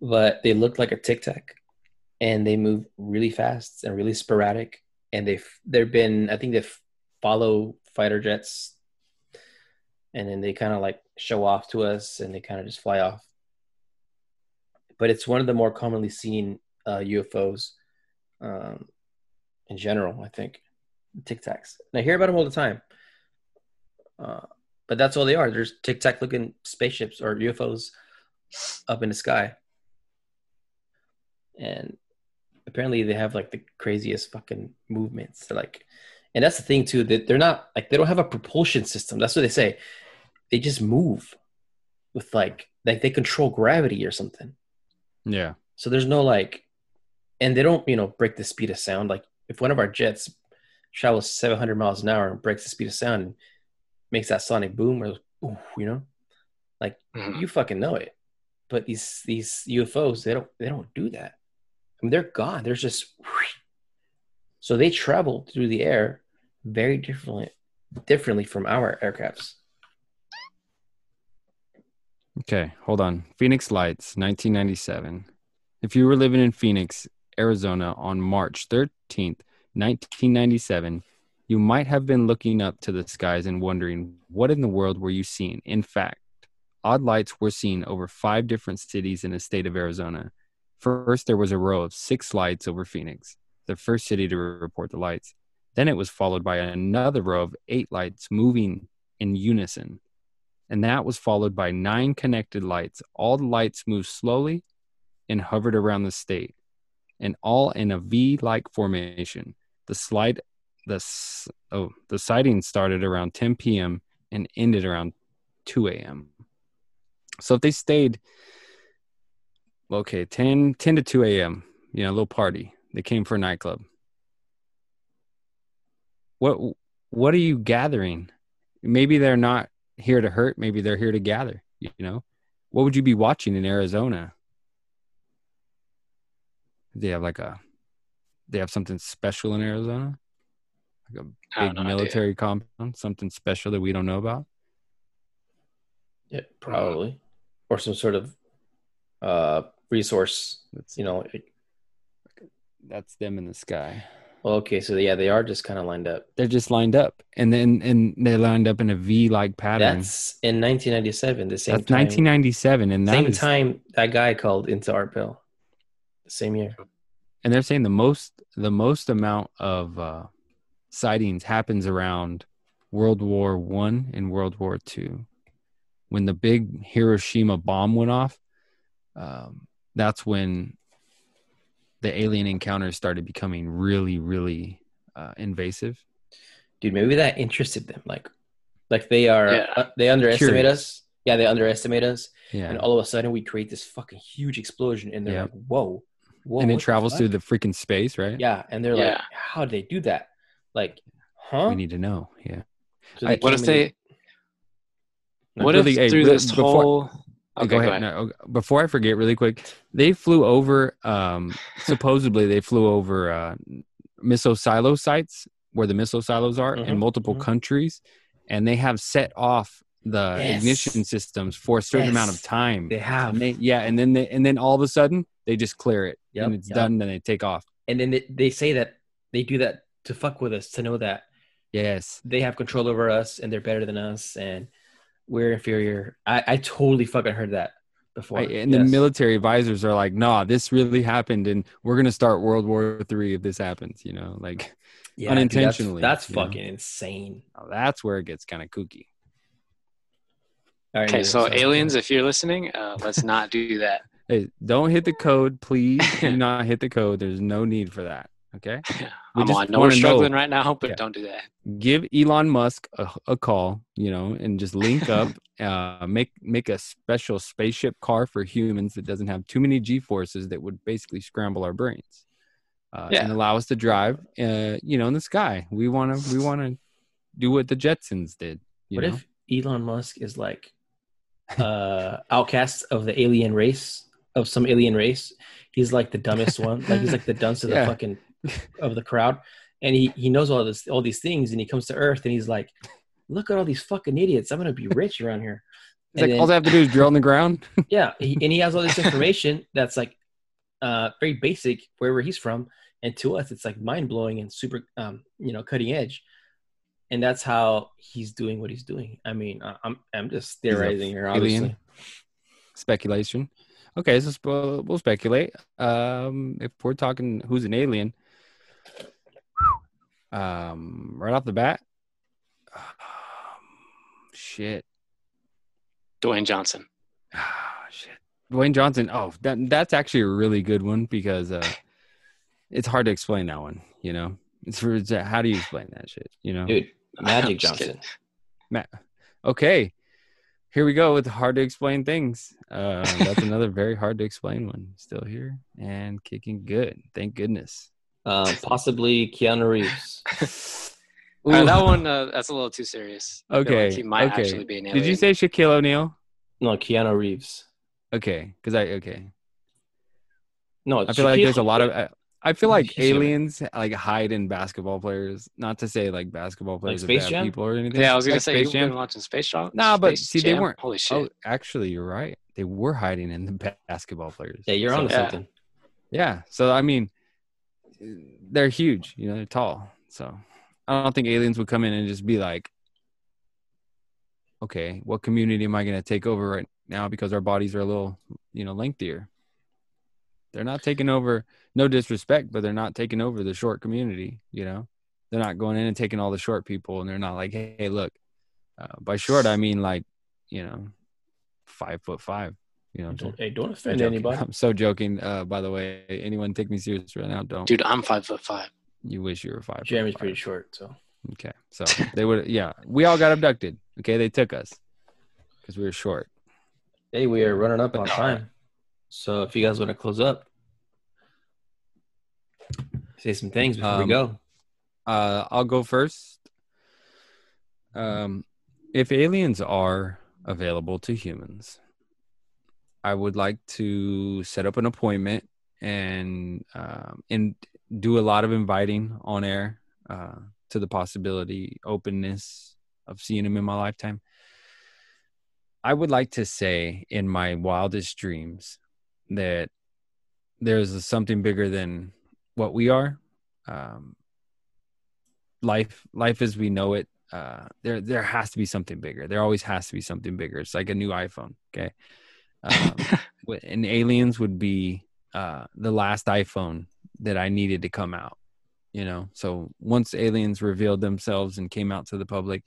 but they look like a Tic Tac and they move really fast and really sporadic. And they've, they've been, I think they follow fighter jets and then they kind of like show off to us and they kind of just fly off. But it's one of the more commonly seen uh, UFOs um, in general, I think. Tic Tacs. And I hear about them all the time. Uh, but that's all they are. There's tic tac looking spaceships or UFOs up in the sky. And apparently they have like the craziest fucking movements. They're like, and that's the thing too, that they're not like, they don't have a propulsion system. That's what they say. They just move with like, like they control gravity or something. yeah, So there's no like, and they don't, you know, break the speed of sound. Like if one of our jets travels 700 miles an hour and breaks the speed of sound and makes that sonic boom or, ooh, you know, like Mhm. you fucking know it. But these these UFOs, they don't they don't do that. I mean, they're gone. They're just so they travel through the air very differently differently from our aircrafts. Okay, hold on. Phoenix Lights, 1997. If you were living in Phoenix, Arizona on March 13th, 1997, you might have been looking up to the skies and wondering, what in the world were you seeing? In fact, odd lights were seen over five different cities in the state of Arizona. First, there was a row of six lights over Phoenix, the first city to report the lights. Then it was followed by another row of eight lights moving in unison and that was followed by nine connected lights. All the lights moved slowly and hovered around the state, and all in a V-like formation. The slide, the oh, the sighting started around 10 p.m. and ended around 2 a.m. So if they stayed, okay, 10, 10 to 2 a.m., you know, a little party. They came for a nightclub. What what are you gathering? Maybe they're not here to hurt. Maybe they're here to gather. You know, what would you be watching in Arizona? They have like a, they have something special in Arizona, like a big no idea. military compound, something special that we don't know about. Yeah, probably. Or some sort of uh resource, That's you know, like- that's them in the sky. Okay, so yeah, they are just kind of lined up. They're just lined up, and then and they're lined up in a V-like pattern. That's in 1997, the same That's time. 1997, and that same is- time that guy called into Art Bell. The same year. and they're saying the most the most amount of uh, sightings happens around World War One and World War Two, when the big Hiroshima bomb went off. Um, that's when the alien encounters started becoming really, really uh, invasive. Dude, maybe that interested them. Like, like they are Yeah. uh, they underestimate Curious. us. Yeah, they underestimate us, Yeah, and all of a sudden we create this fucking huge explosion, and they're Yeah. like, "Whoa, whoa!" and it travels fuck? through the freaking space, right? Yeah, and they're like, "How did they do that?" Like, huh? we need to know. Yeah, So I- What if came in- they? What really, if hey, through really, this before- whole? Oh, Okay, go ahead. No, before I forget, really quick, they flew over. Um, supposedly, they flew over uh, missile silo sites where the missile silos are in Mhm, multiple mhm. countries, and they have set off the Yes. ignition systems for a certain amount of time. They have, And they, yeah, and then they, and then all of a sudden they just clear it Yep, and it's yep. done. Then they take off. and then they, they say that they do that to fuck with us, to know that Yes, they have control over us and they're better than us and we're inferior. I, I totally fucking heard that before. I, and the military advisors are like, "Nah, this really happened, and we're gonna start World War Three if this happens." You know, like Yeah, dude, that's- unintentionally, that's, you know? fucking insane. that's where it gets kind of kooky. All right, Okay, so sorry. aliens, if you're listening, uh, let's not do that. Hey, don't hit the code, please. do not hit the code. There's no need for that. Okay. We I'm on. No, we're wanna know. struggling right now, but Yeah. don't do that. Give Elon Musk a, a call, you know, and just link up. uh, make make a special spaceship car for humans that doesn't have too many G forces that would basically scramble our brains, uh, Yeah. and allow us to drive, uh, you know, in the sky. We want to we want to do what the Jetsons did. You what know? if Elon Musk is like uh outcast of the alien race of some alien race? He's like the dumbest one. Like he's like the dunce of the Yeah. fucking of the crowd. And he, he knows all this all these things and he comes to Earth and he's like, Look at all these fucking idiots. I'm gonna be rich around here. It's like then- all they have to do is drill in the ground. yeah, he, and he has all this information that's like uh, very basic wherever he's from, and to us it's like mind blowing and super, um, you know, cutting edge. And that's how he's doing what he's doing. I mean, I'm I'm just theorizing here, obviously. speculation. Okay, so we'll speculate. Um, if we're talking who's an alien, um, right off the bat, um, shit, Dwayne Johnson. ah, shit, Dwayne Johnson. Oh, that that's actually a really good one because uh, it's hard to explain that one. You know, it's for it's, uh, how do you explain that shit? You know, Dude, I'm Magic Johnson. Ma- okay here we go with hard to explain things uh that's another very hard to explain one still here and kicking good thank goodness Um, possibly Keanu Reeves. Uh, that one, uh, that's a little too serious. I feel like okay he might okay actually be an did you alien. say shaquille o'neal No, Keanu Reeves. okay because i okay No, i feel like there's a lot of I, I feel like He's aliens like hide in basketball players not to say like basketball players are bad Jam? people or anything Yeah, I was gonna Like say Space you've Jam. been watching Space Jam. Nah, but Space see, they weren't- Holy shit! oh actually you're right they were hiding in the basketball players Yeah, you're So- on to Yeah. something. Yeah. So I mean, they're huge. You know, they're tall. So I don't think aliens would come in and just be like, "Okay, what community am I going to take over right now because our bodies are a little, you know, lengthier." They're not taking over. No disrespect, but they're not taking over the short community. You know, they're not going in and taking all the short people, and they're not like, "Hey, look." Uh, by short, I mean like, you know, five foot five. You know, Don't, hey, don't I'm offend joking. anybody. I'm so joking. Uh, by the way, anyone take me serious right now? Don't. Dude, I'm five foot five. You wish you were five. foot Jeremy's five. pretty short, so Okay, so they would. Yeah, we all got abducted. Okay, they took us because we were short. hey, we are running up But on no. time. So if you guys want to close up, say some things before we Um, go. Uh, I'll go first. Um, if aliens are available to humans, I would like to set up an appointment and um, and do a lot of inviting on air uh, to the possibility, openness of seeing him in my lifetime. I would like to say in my wildest dreams that there's something bigger than what we are. Um, life life as we know it uh there there has to be something bigger there always has to be something bigger it's like a new iphone okay um, and aliens would be uh the last iphone that i needed to come out you know? So once aliens revealed themselves and came out to the public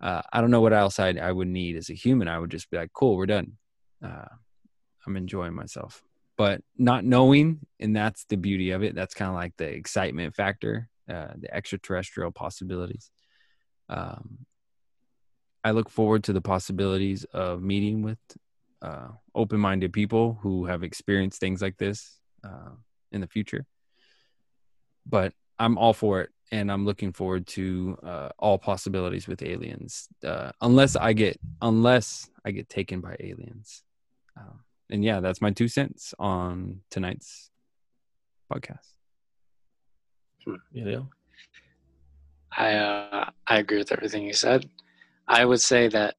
uh i don't know what else i i would need as a human. I would just be like cool we're done. Uh i'm enjoying myself. But not knowing and that's the beauty of it. That's kind of like the excitement factor uh, the extraterrestrial possibilities. Um, i look forward to the possibilities of meeting with uh, open-minded people who have experienced things like this uh, in the future but i'm all for it and i'm looking forward to uh, all possibilities with aliens uh, unless i get unless i get taken by aliens um, and yeah, that's my two cents on tonight's podcast. You know? I uh, I agree with everything you said. I would say that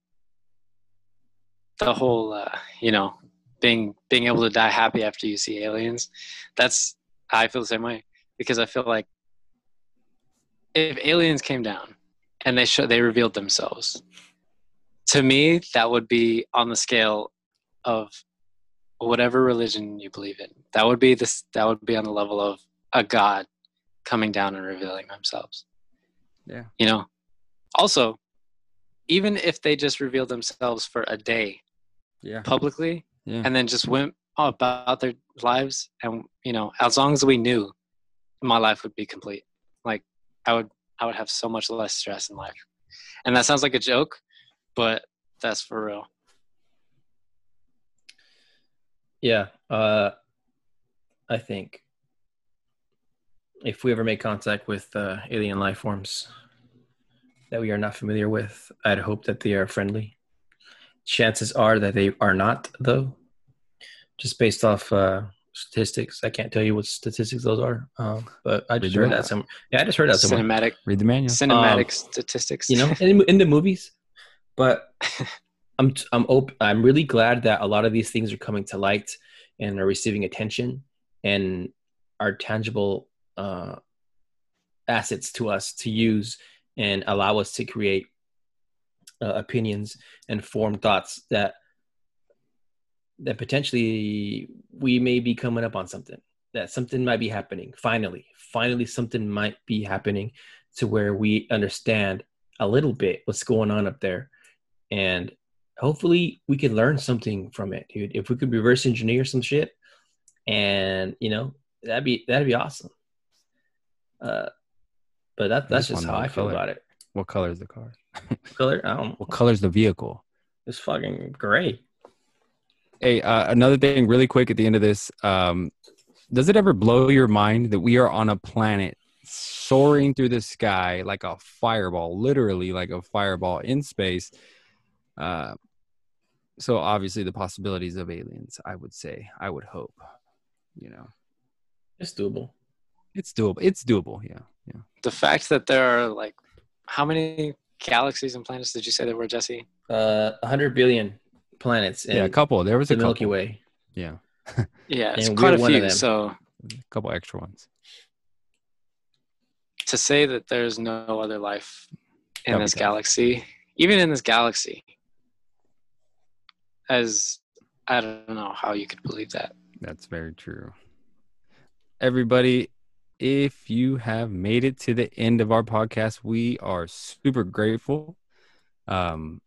the whole uh, you know being being able to die happy after you see aliens, that's I feel the same way because I feel like if aliens came down and they show they revealed themselves, to me that would be on the scale of whatever religion you believe in. That would be this. That would be on the level of a god coming down and revealing themselves. Yeah. You know. Also, even if they just revealed themselves for a day Yeah. publicly Yeah. and then just went about their lives, and you know, as long as we knew, my life would be complete. Like I would, I would have so much less stress in life. And that sounds like a joke, but that's for real. Yeah. Uh, I think if we ever make contact with uh, alien life forms that we are not familiar with, I'd hope that they are friendly. Chances are that they are not, though. Just based off uh, statistics, I can't tell you what statistics those are, um, but I just Read heard them. that some. Yeah, I just heard that somewhere. Cinematic, Read the manual. cinematic Um, statistics. you know, in, in the movies. But I'm I'm op- I'm really glad that a lot of these things are coming to light and are receiving attention and are tangible uh, assets to us to use and allow us to create uh, opinions and form thoughts that that potentially we may be coming up on something that something might be happening finally finally something might be happening to where we understand a little bit what's going on up there and hopefully we can learn something from it dude if we could reverse engineer some shit and you know that'd be that'd be awesome uh but that, that's just how i feel color. about it What color is the car? Color i don't What color is the vehicle? it's fucking great Hey, uh, another thing, really quick at the end of this. Um, does it ever blow your mind that we are on a planet soaring through the sky like a fireball, literally like a fireball in space? Uh, so obviously, the possibilities of aliens. I would say, I would hope. You know, it's doable it's doable. It's doable. Yeah, yeah. the fact that there are like how many galaxies and planets did you say there were, Jesse? uh 100 billion planets yeah, a couple. There was the a couple. milky way Yeah, Yeah, it's And quite a few. So a couple extra ones. to say that there's no other life in That'd this tough. galaxy, even in this galaxy, as I don't know how you could believe that. That's very true. Everybody, if you have made it to the end of our podcast, we are super grateful. Um,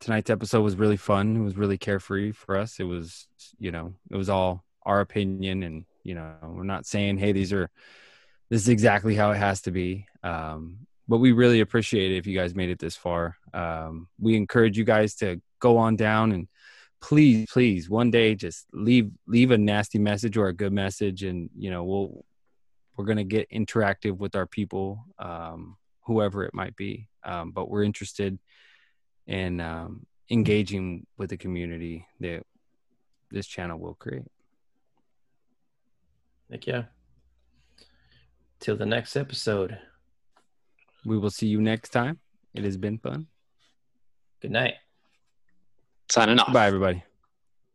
tonight's episode was really fun. It was really carefree for us. It was, you know, it was all our opinion, and you know, we're not saying, "Hey, these are this is exactly how it has to be." Um, but we really appreciate it if you guys made it this far. Um, we encourage you guys to go on down and please please one day just leave leave a nasty message or a good message and you know we'll we're going to get interactive with our people um whoever it might be um but we're interested in um engaging with the community that this channel will create Thank you. Till the next episode. we will see you next time it has been fun Good night. Signing off. bye everybody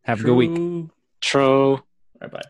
have a good week True. Tro. Bye bye.